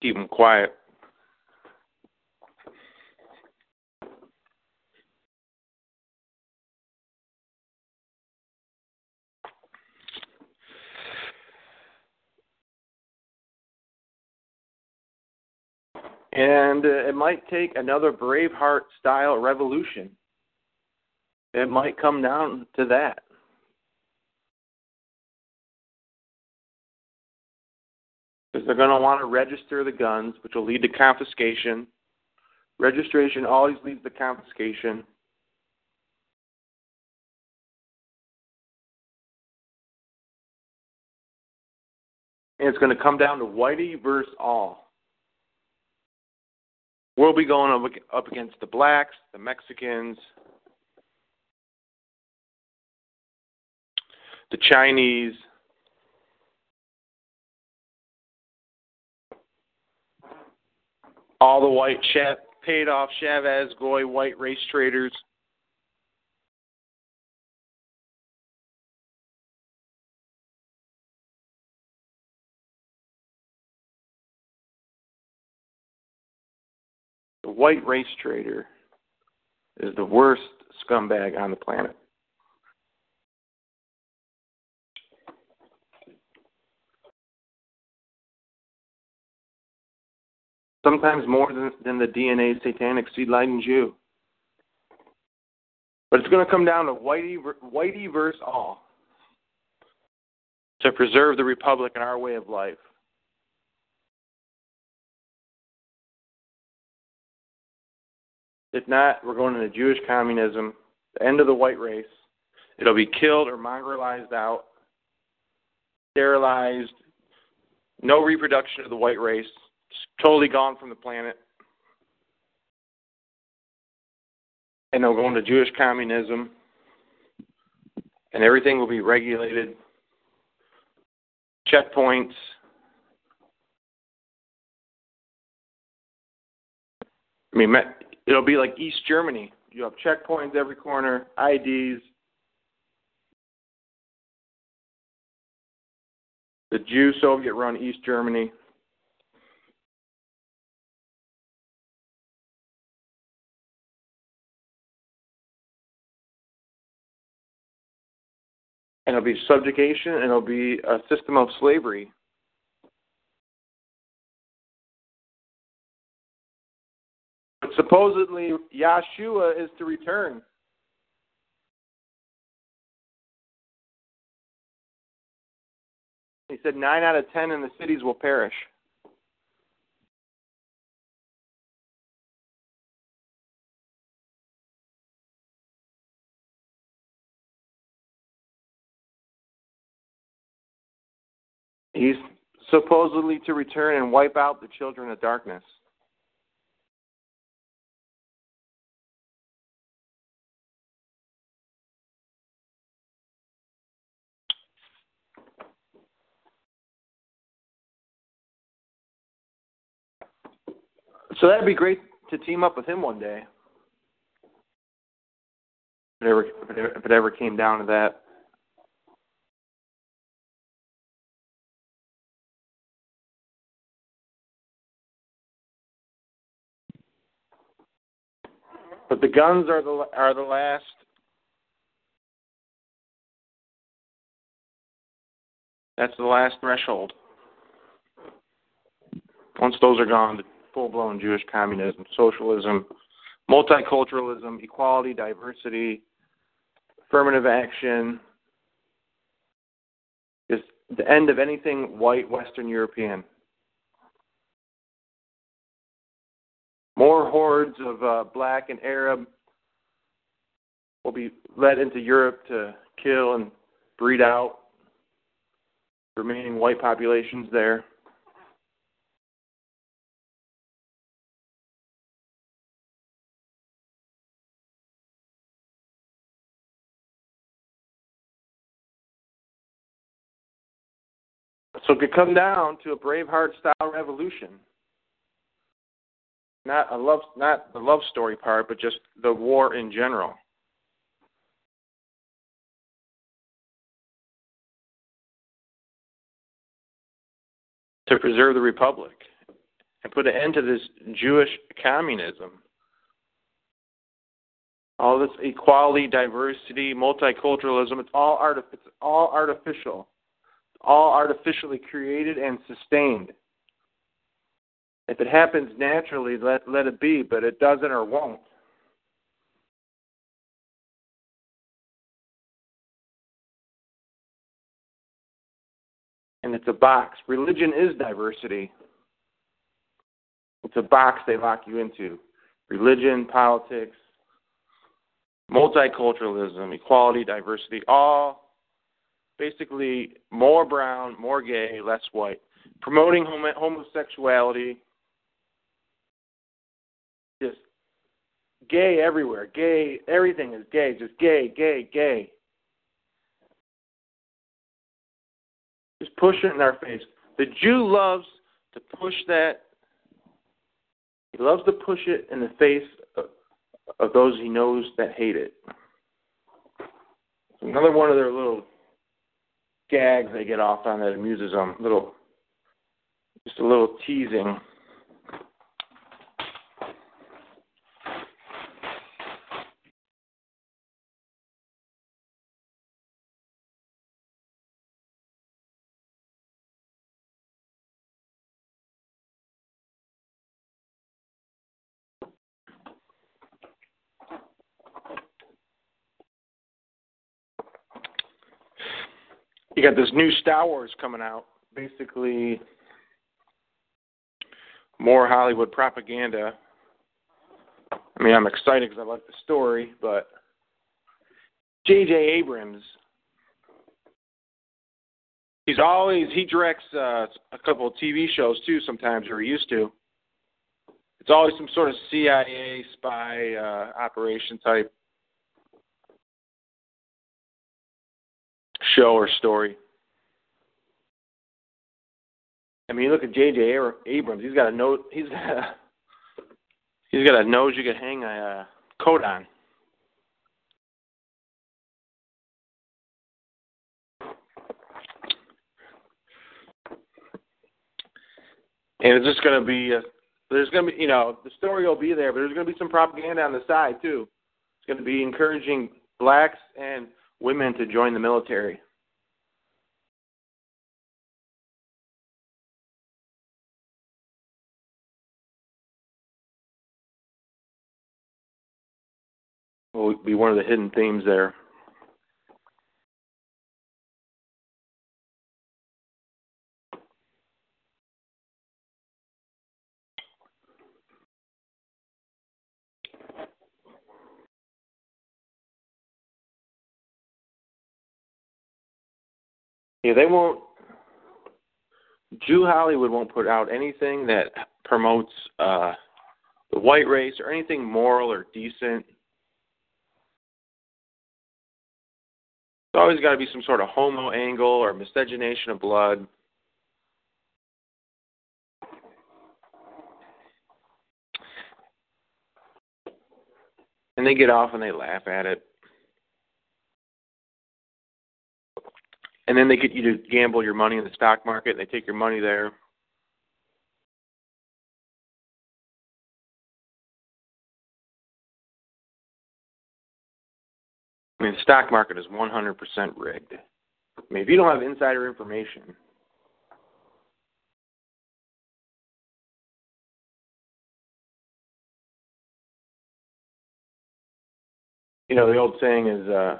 Keep them quiet. And uh, it might take another Braveheart style revolution. It might come down to that. Because they're going to want to register the guns, which will lead to confiscation. Registration always leads to confiscation. And it's going to come down to Whitey versus all. We'll be going up, against the blacks, the Mexicans, the Chinese, all the white Chav- paid off Shabbos Goy white race traders. The white race trader is the worst scumbag on the planet. sometimes more than, than the DNA satanic seed laden Jew. But it's going to come down to Whitey, Whitey versus all to preserve the Republic and our way of life. If not, we're going into Jewish communism, the end of the white race. It'll be killed or mongrelized out, sterilized, no reproduction of the white race it's totally gone from the planet. And they'll go into Jewish communism, and everything will be regulated. Checkpoints. I mean, it'll be like East Germany. You have checkpoints every corner, IDs. The Jew Soviet run East Germany. and it'll be subjugation, and it'll be a system of slavery. Supposedly, Yeshua is to return. He said nine out of ten in the cities will perish. He's supposedly to return and wipe out the children of darkness. So that'd be great to team up with him one day. If it ever, if it ever came down to that. But the guns are the are the last that's the last threshold. Once those are gone, full blown Jewish communism, socialism, multiculturalism, equality, diversity, affirmative action, is the end of anything white Western European. More hordes of uh, black and Arab will be led into Europe to kill and breed out remaining white populations there. So it could come down to a Braveheart style revolution. Not a love not the love story part, but just the war in general. To preserve the republic and put an end to this Jewish communism. All this equality, diversity, multiculturalism, it's all artif- it's all artificial all artificially created and sustained. If it happens naturally, let, let it be, but it doesn't or won't. And it's a box. Religion is diversity. It's a box they lock you into. Religion, politics, multiculturalism, equality, diversity, all basically more brown, more gay, less white, promoting homo- homosexuality, just gay everywhere, gay, everything is gay, just gay, gay, gay. Just push it in our face. The Jew loves to push that. He loves to push it in the face of, of those he knows that hate it. Another one of their little gags they get off on that amuses them. Little, just a little teasing. You got this new Star Wars coming out. Basically, more Hollywood propaganda. I mean, I'm excited because I like the story, but J.J. Abrams, he's always he directs uh, a couple of TV shows too. Sometimes, or he used to. It's always some sort of CIA spy uh, operation type show or story. I mean, you look at J.J. Abrams. He's got a nose. He's got a, he's got a nose you could hang a uh, coat on. And it's just going to be, a, there's going to be, you know, the story will be there, but there's going to be some propaganda on the side too. It's going to be encouraging blacks and women to join the military. Will be one of the hidden themes there. Yeah, they won't. Jew Hollywood won't put out anything that promotes uh, the white race or anything moral or decent. There's always got to be some sort of homo angle or miscegenation of blood. And they get off and they laugh at it. And then they get you to gamble your money in the stock market and they take your money there I mean, the stock market is 100% rigged. I mean, if you don't have insider information, you know, the old saying is uh,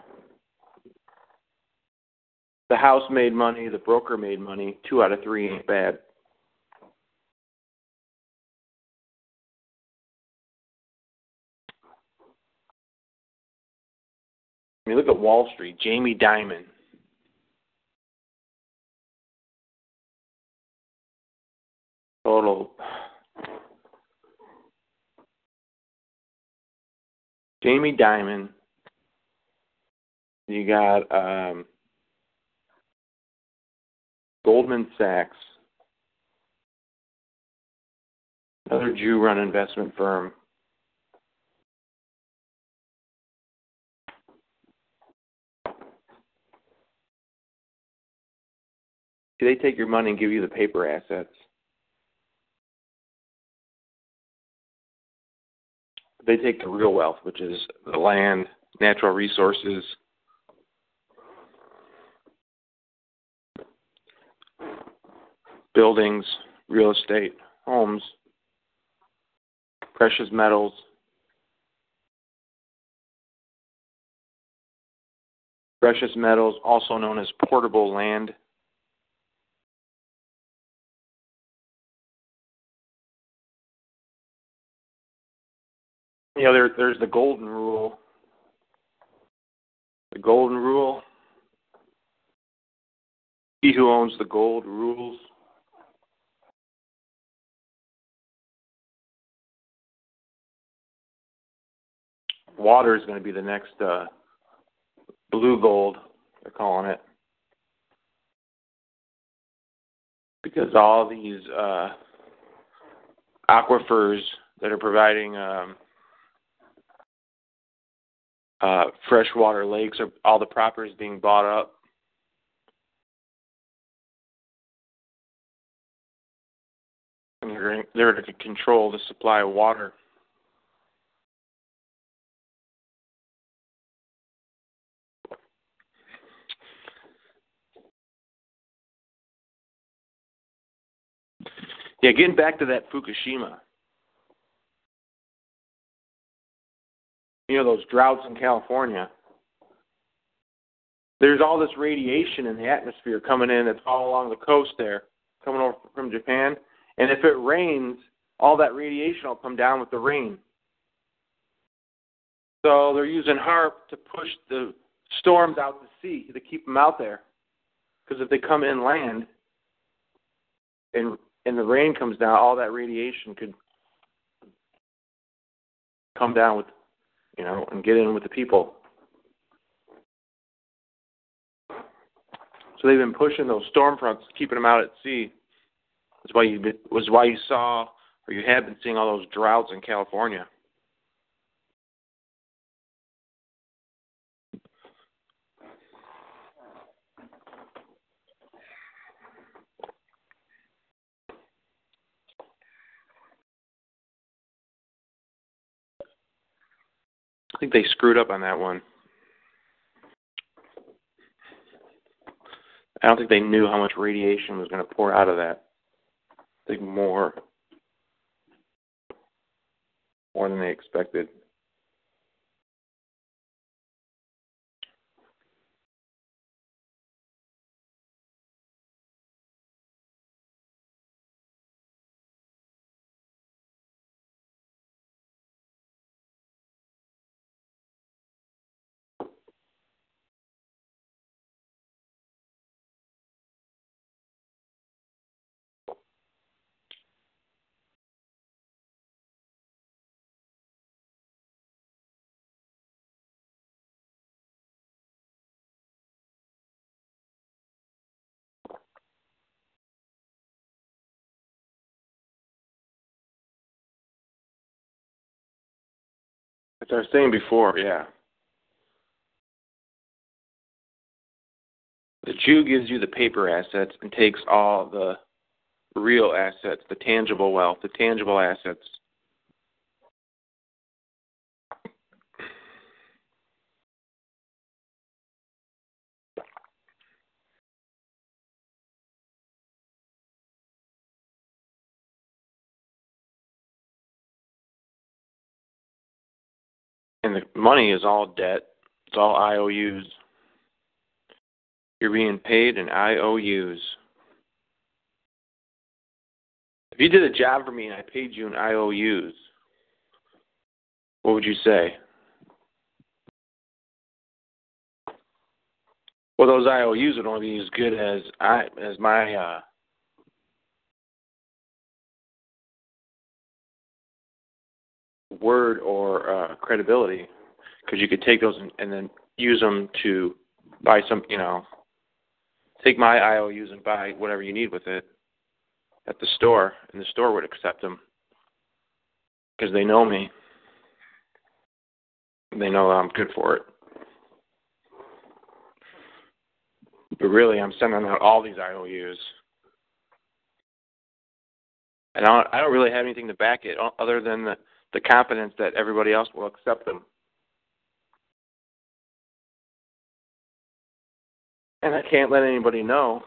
the house made money, the broker made money, two out of three ain't bad. I mean, look at Wall Street, Jamie Dimon. Total. Jamie Dimon. You got um, Goldman Sachs, another Jew run investment firm. Do They take your money and give you the paper assets. They take the real wealth, which is the land, natural resources, buildings, real estate, homes, precious metals. Precious metals, also known as portable land. You know, there, there's the golden rule. The golden rule. He who owns the gold rules. Water is going to be the next uh, blue gold, they're calling it. Because all these uh, aquifers that are providing um, uh, freshwater lakes, are all the properties being bought up. And they're, they're to control the supply of water. Yeah, getting back to that Fukushima. You know, those droughts in California. There's all this radiation in the atmosphere coming in that's all along the coast there, coming over from Japan. And if it rains, all that radiation will come down with the rain. So they're using HAARP to push the storms out to sea to keep them out there. Because if they come inland and and the rain comes down, all that radiation could come down with, you know, and get in with the people. So they've been pushing those storm fronts, keeping them out at sea. That's why you was why you saw or you have been seeing all those droughts in California. Think they screwed up on that one. I don't think they knew how much radiation was going to pour out of that. I think more, more than they expected. As I was saying before, yeah. The Jew gives you the paper assets and takes all the real assets, the tangible wealth, the tangible assets. And the money is all debt. It's all IOUs. You're being paid in IOUs. If you did a job for me and I paid you in IOUs, what would you say? Well, those IOUs would only be as good as I as my uh, word or uh, credibility, because you could take those and, and then use them to buy some, you know, take my IOUs and buy whatever you need with it at the store, and the store would accept them because they know me. They know I'm good for it. But really, I'm sending out all these IOUs. And I don't, I don't really have anything to back it other than the, the confidence that everybody else will accept them. And I can't let anybody know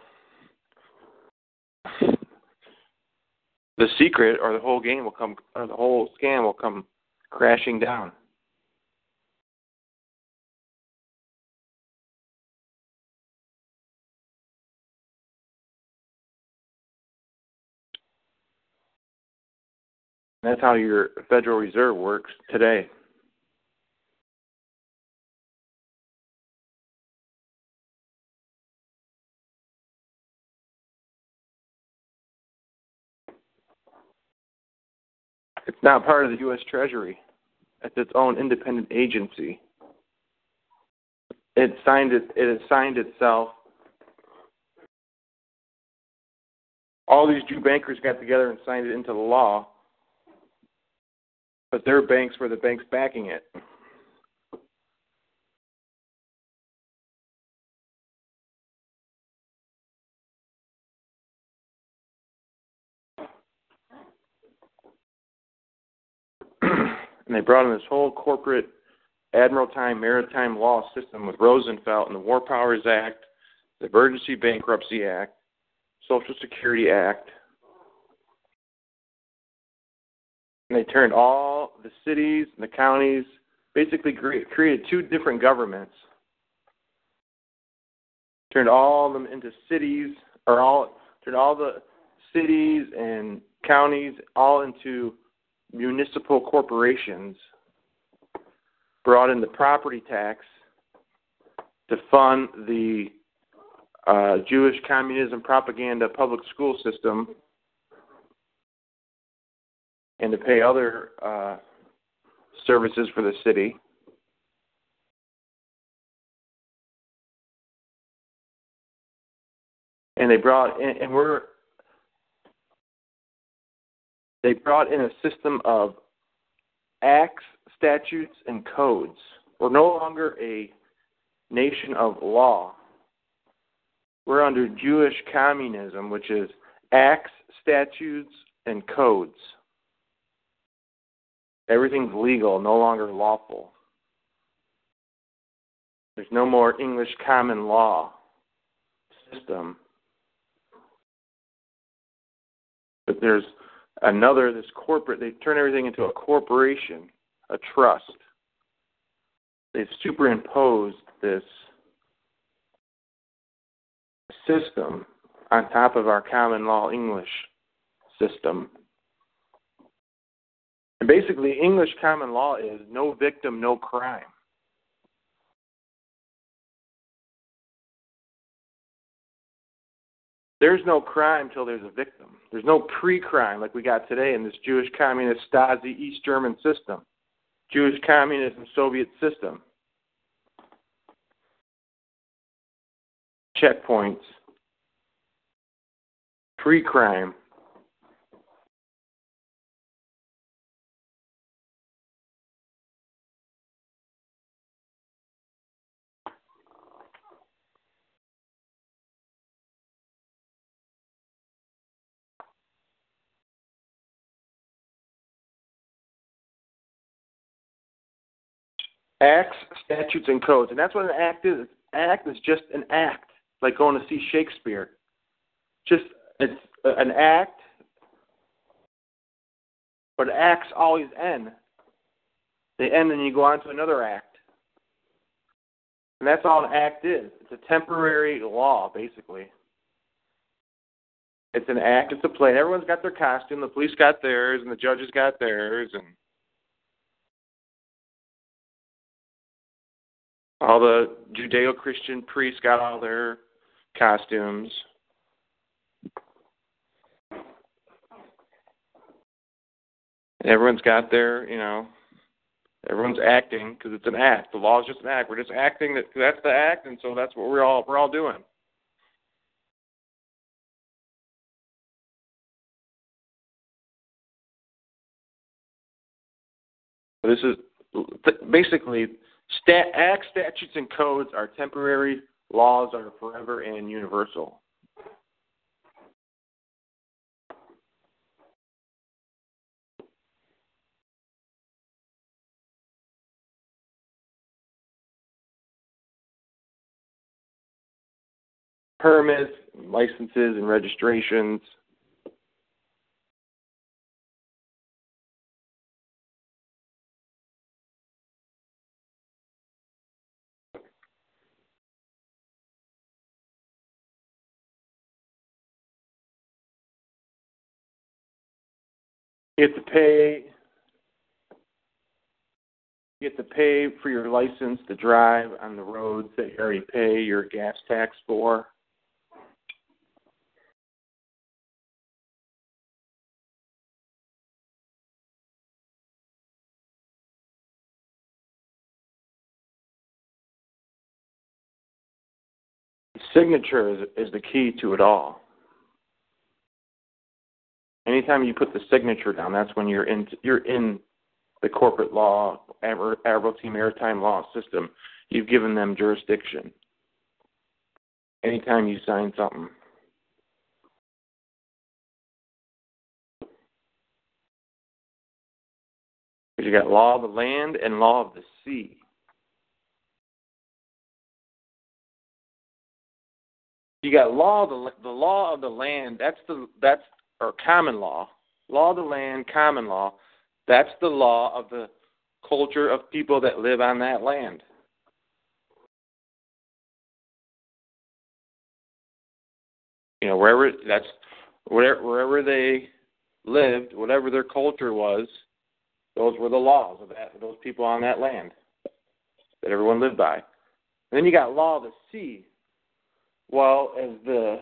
the secret or the whole game will come or the whole scam will come crashing down. That's how your Federal Reserve works today. It's not part of the U.S. Treasury. It's its own independent agency. It signed it. It assigned itself. All these Jew bankers got together and signed it into the law but their banks were the banks backing it. And they brought in this whole corporate admiraltine maritime law system with Roosevelt and the War Powers Act, the Emergency Bankruptcy Act, Social Security Act, and they turned all the cities and the counties, basically created two different governments, turned all of them into cities, or all turned all the cities and counties all into municipal corporations, brought in the property tax to fund the uh, Jewish communism propaganda public school system and to pay other uh, services for the city. And they brought in, and we're they brought in a system of acts, statutes, and codes. We're no longer a nation of law. We're under Jewish communism, which is acts, statutes, and codes. Everything's legal, no longer lawful. There's no more English common law system. But there's another, this corporate, they turn everything into a corporation, a trust. They've superimposed this system on top of our common law English system. And basically, English common law is no victim, no crime. There's no crime till there's a victim. There's no pre crime like we got today in this Jewish communist Stasi East German system, Jewish communism Soviet system. Checkpoints, pre Acts, statutes, and codes. And that's what an act is. Act is just an act, like going to see Shakespeare. Just it's uh, an act, but acts always end. They end and you go on to another act. And that's all an act is. It's a temporary law, basically. It's an act, it's a play. And everyone's got their costume. The police got theirs, and the judges got theirs, and all the Judeo Christian priests got all their costumes. Everyone's got their, you know, everyone's acting because it's an act. The law is just an act. We're just acting that that's the act, and so that's what we're all we're all doing. This is basically stat, statutes, and codes are temporary. Laws are forever and universal. permits, licenses, and registrations. You have to pay you have to pay for your license to drive on the roads that you already pay your gas tax for. Signature is, is the key to it all. Anytime you put the signature down, that's when you're in you're in the corporate law, Admiralty Maritime Law system. You've given them jurisdiction. Anytime you sign something. You got law of the land and law of the sea. You got law of the the law of the land. That's the that's or common law. Law of the land, common law. That's the law of the culture of people that live on that land. You know, wherever that's wherever wherever they lived, whatever their culture was, those were the laws of that those people on that land that everyone lived by. And then you got law of the sea. Well, as the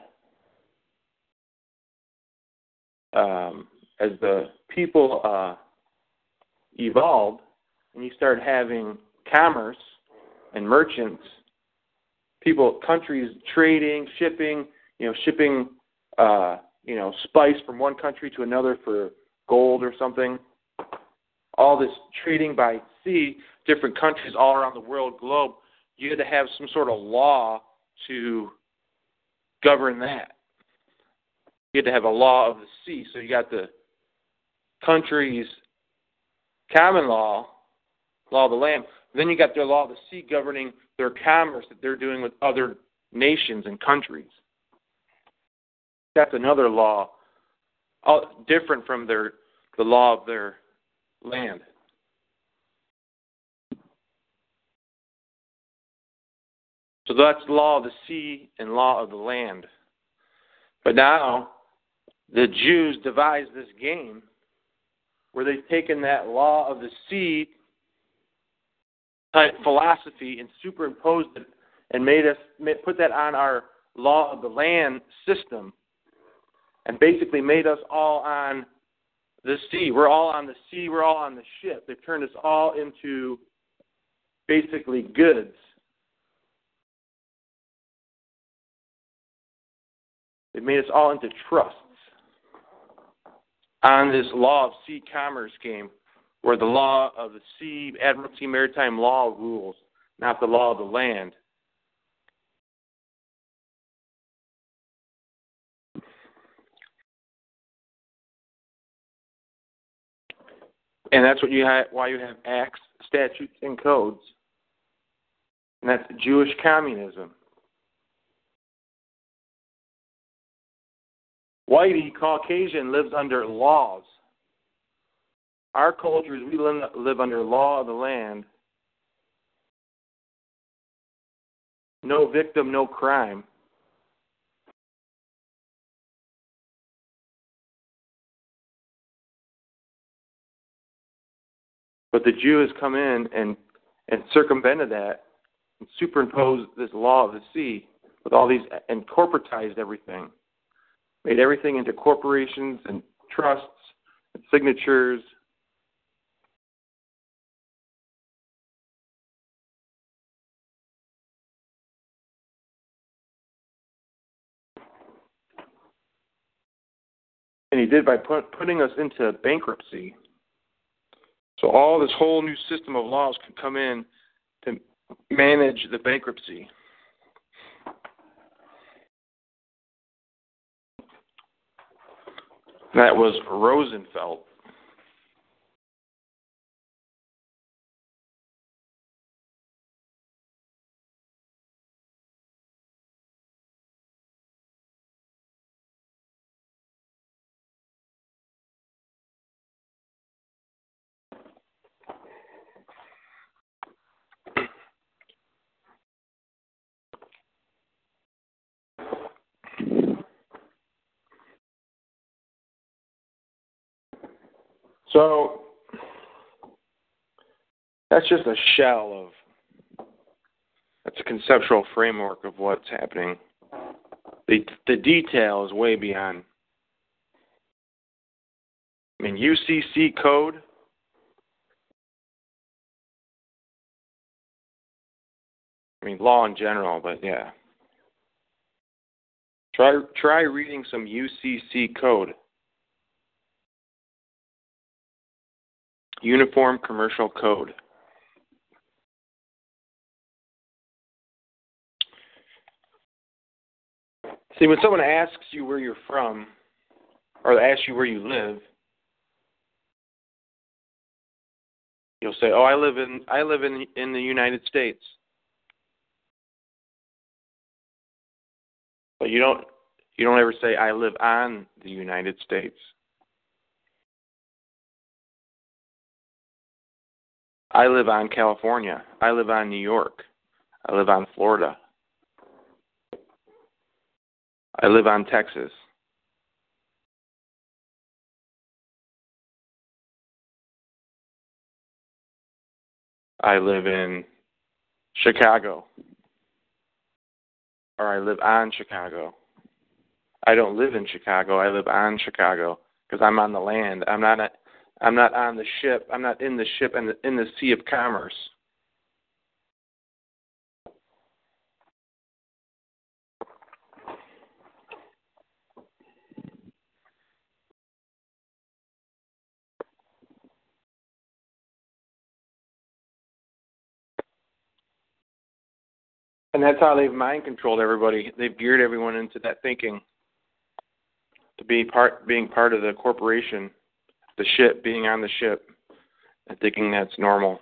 um, as the people uh, evolved and you start having commerce and merchants, people, countries trading, shipping, you know, shipping, uh, you know, spice from one country to another for gold or something. All this trading by sea, different countries all around the world, globe. You had to have some sort of law to govern that. You had to have a law of the sea. So you got the country's common law, law of the land. Then you got their law of the sea governing their commerce that they're doing with other nations and countries. That's another law, all different from their the law of their land. So that's law of the sea and law of the land. But now the Jews devised this game where they've taken that law of the sea type philosophy and superimposed it and made us put that on our law of the land system and basically made us all on the sea. We're all on the sea, we're all on the ship. They've turned us all into basically goods. They've made us all into trusts on this law of sea commerce game where the law of the sea, Admiralty Maritime Law rules, not the law of the land. And that's what you have, why you have acts, statutes, and codes. And that's Jewish communism. Whitey, Caucasian, lives under laws. our culture is we live under law of the land. No victim, no crime. But the Jew has come in and, and circumvented that and superimposed this law of the sea with all these and corporatized everything. Made everything into corporations and trusts and signatures. And he did by put, putting us into bankruptcy. So all this whole new system of laws can come in to manage the bankruptcy. That was Rosenfeld. So that's just a shell of that's a conceptual framework of what's happening. The the detail is way beyond. I mean UCC code. I mean law in general, but yeah. Try try reading some UCC code. Uniform Commercial Code. See, when someone asks you where you're from, or asks you where you live, you'll say, "Oh, I live in I live in in the United States." But you don't you don't ever say, "I live on the United States." I live on California. I live on New York. I live on Florida. I live on Texas. I live in Chicago. Or I live on Chicago. I don't live in Chicago. I live on Chicago because I'm on the land. I'm not a, I'm not on the ship. I'm not in the ship and in the sea of commerce. And that's how they've mind controlled everybody. They've geared everyone into that thinking to be part being part of the corporation the ship, being on the ship, and thinking that's normal.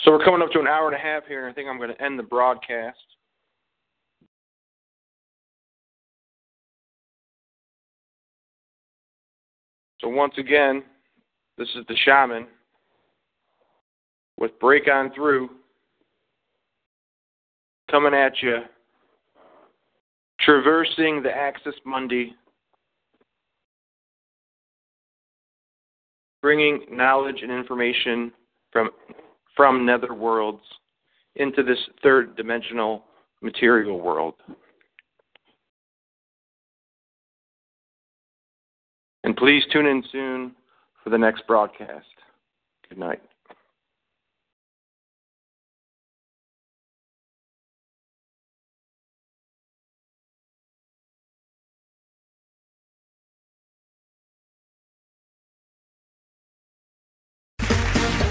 So we're coming up to an hour and a half here, and I think I'm going to end the broadcast. So once again, this is the shaman with Break On Through coming at you, traversing the Axis Mundi, bringing knowledge and information from from nether worlds into this third dimensional material world. And please tune in soon for the next broadcast. Good night.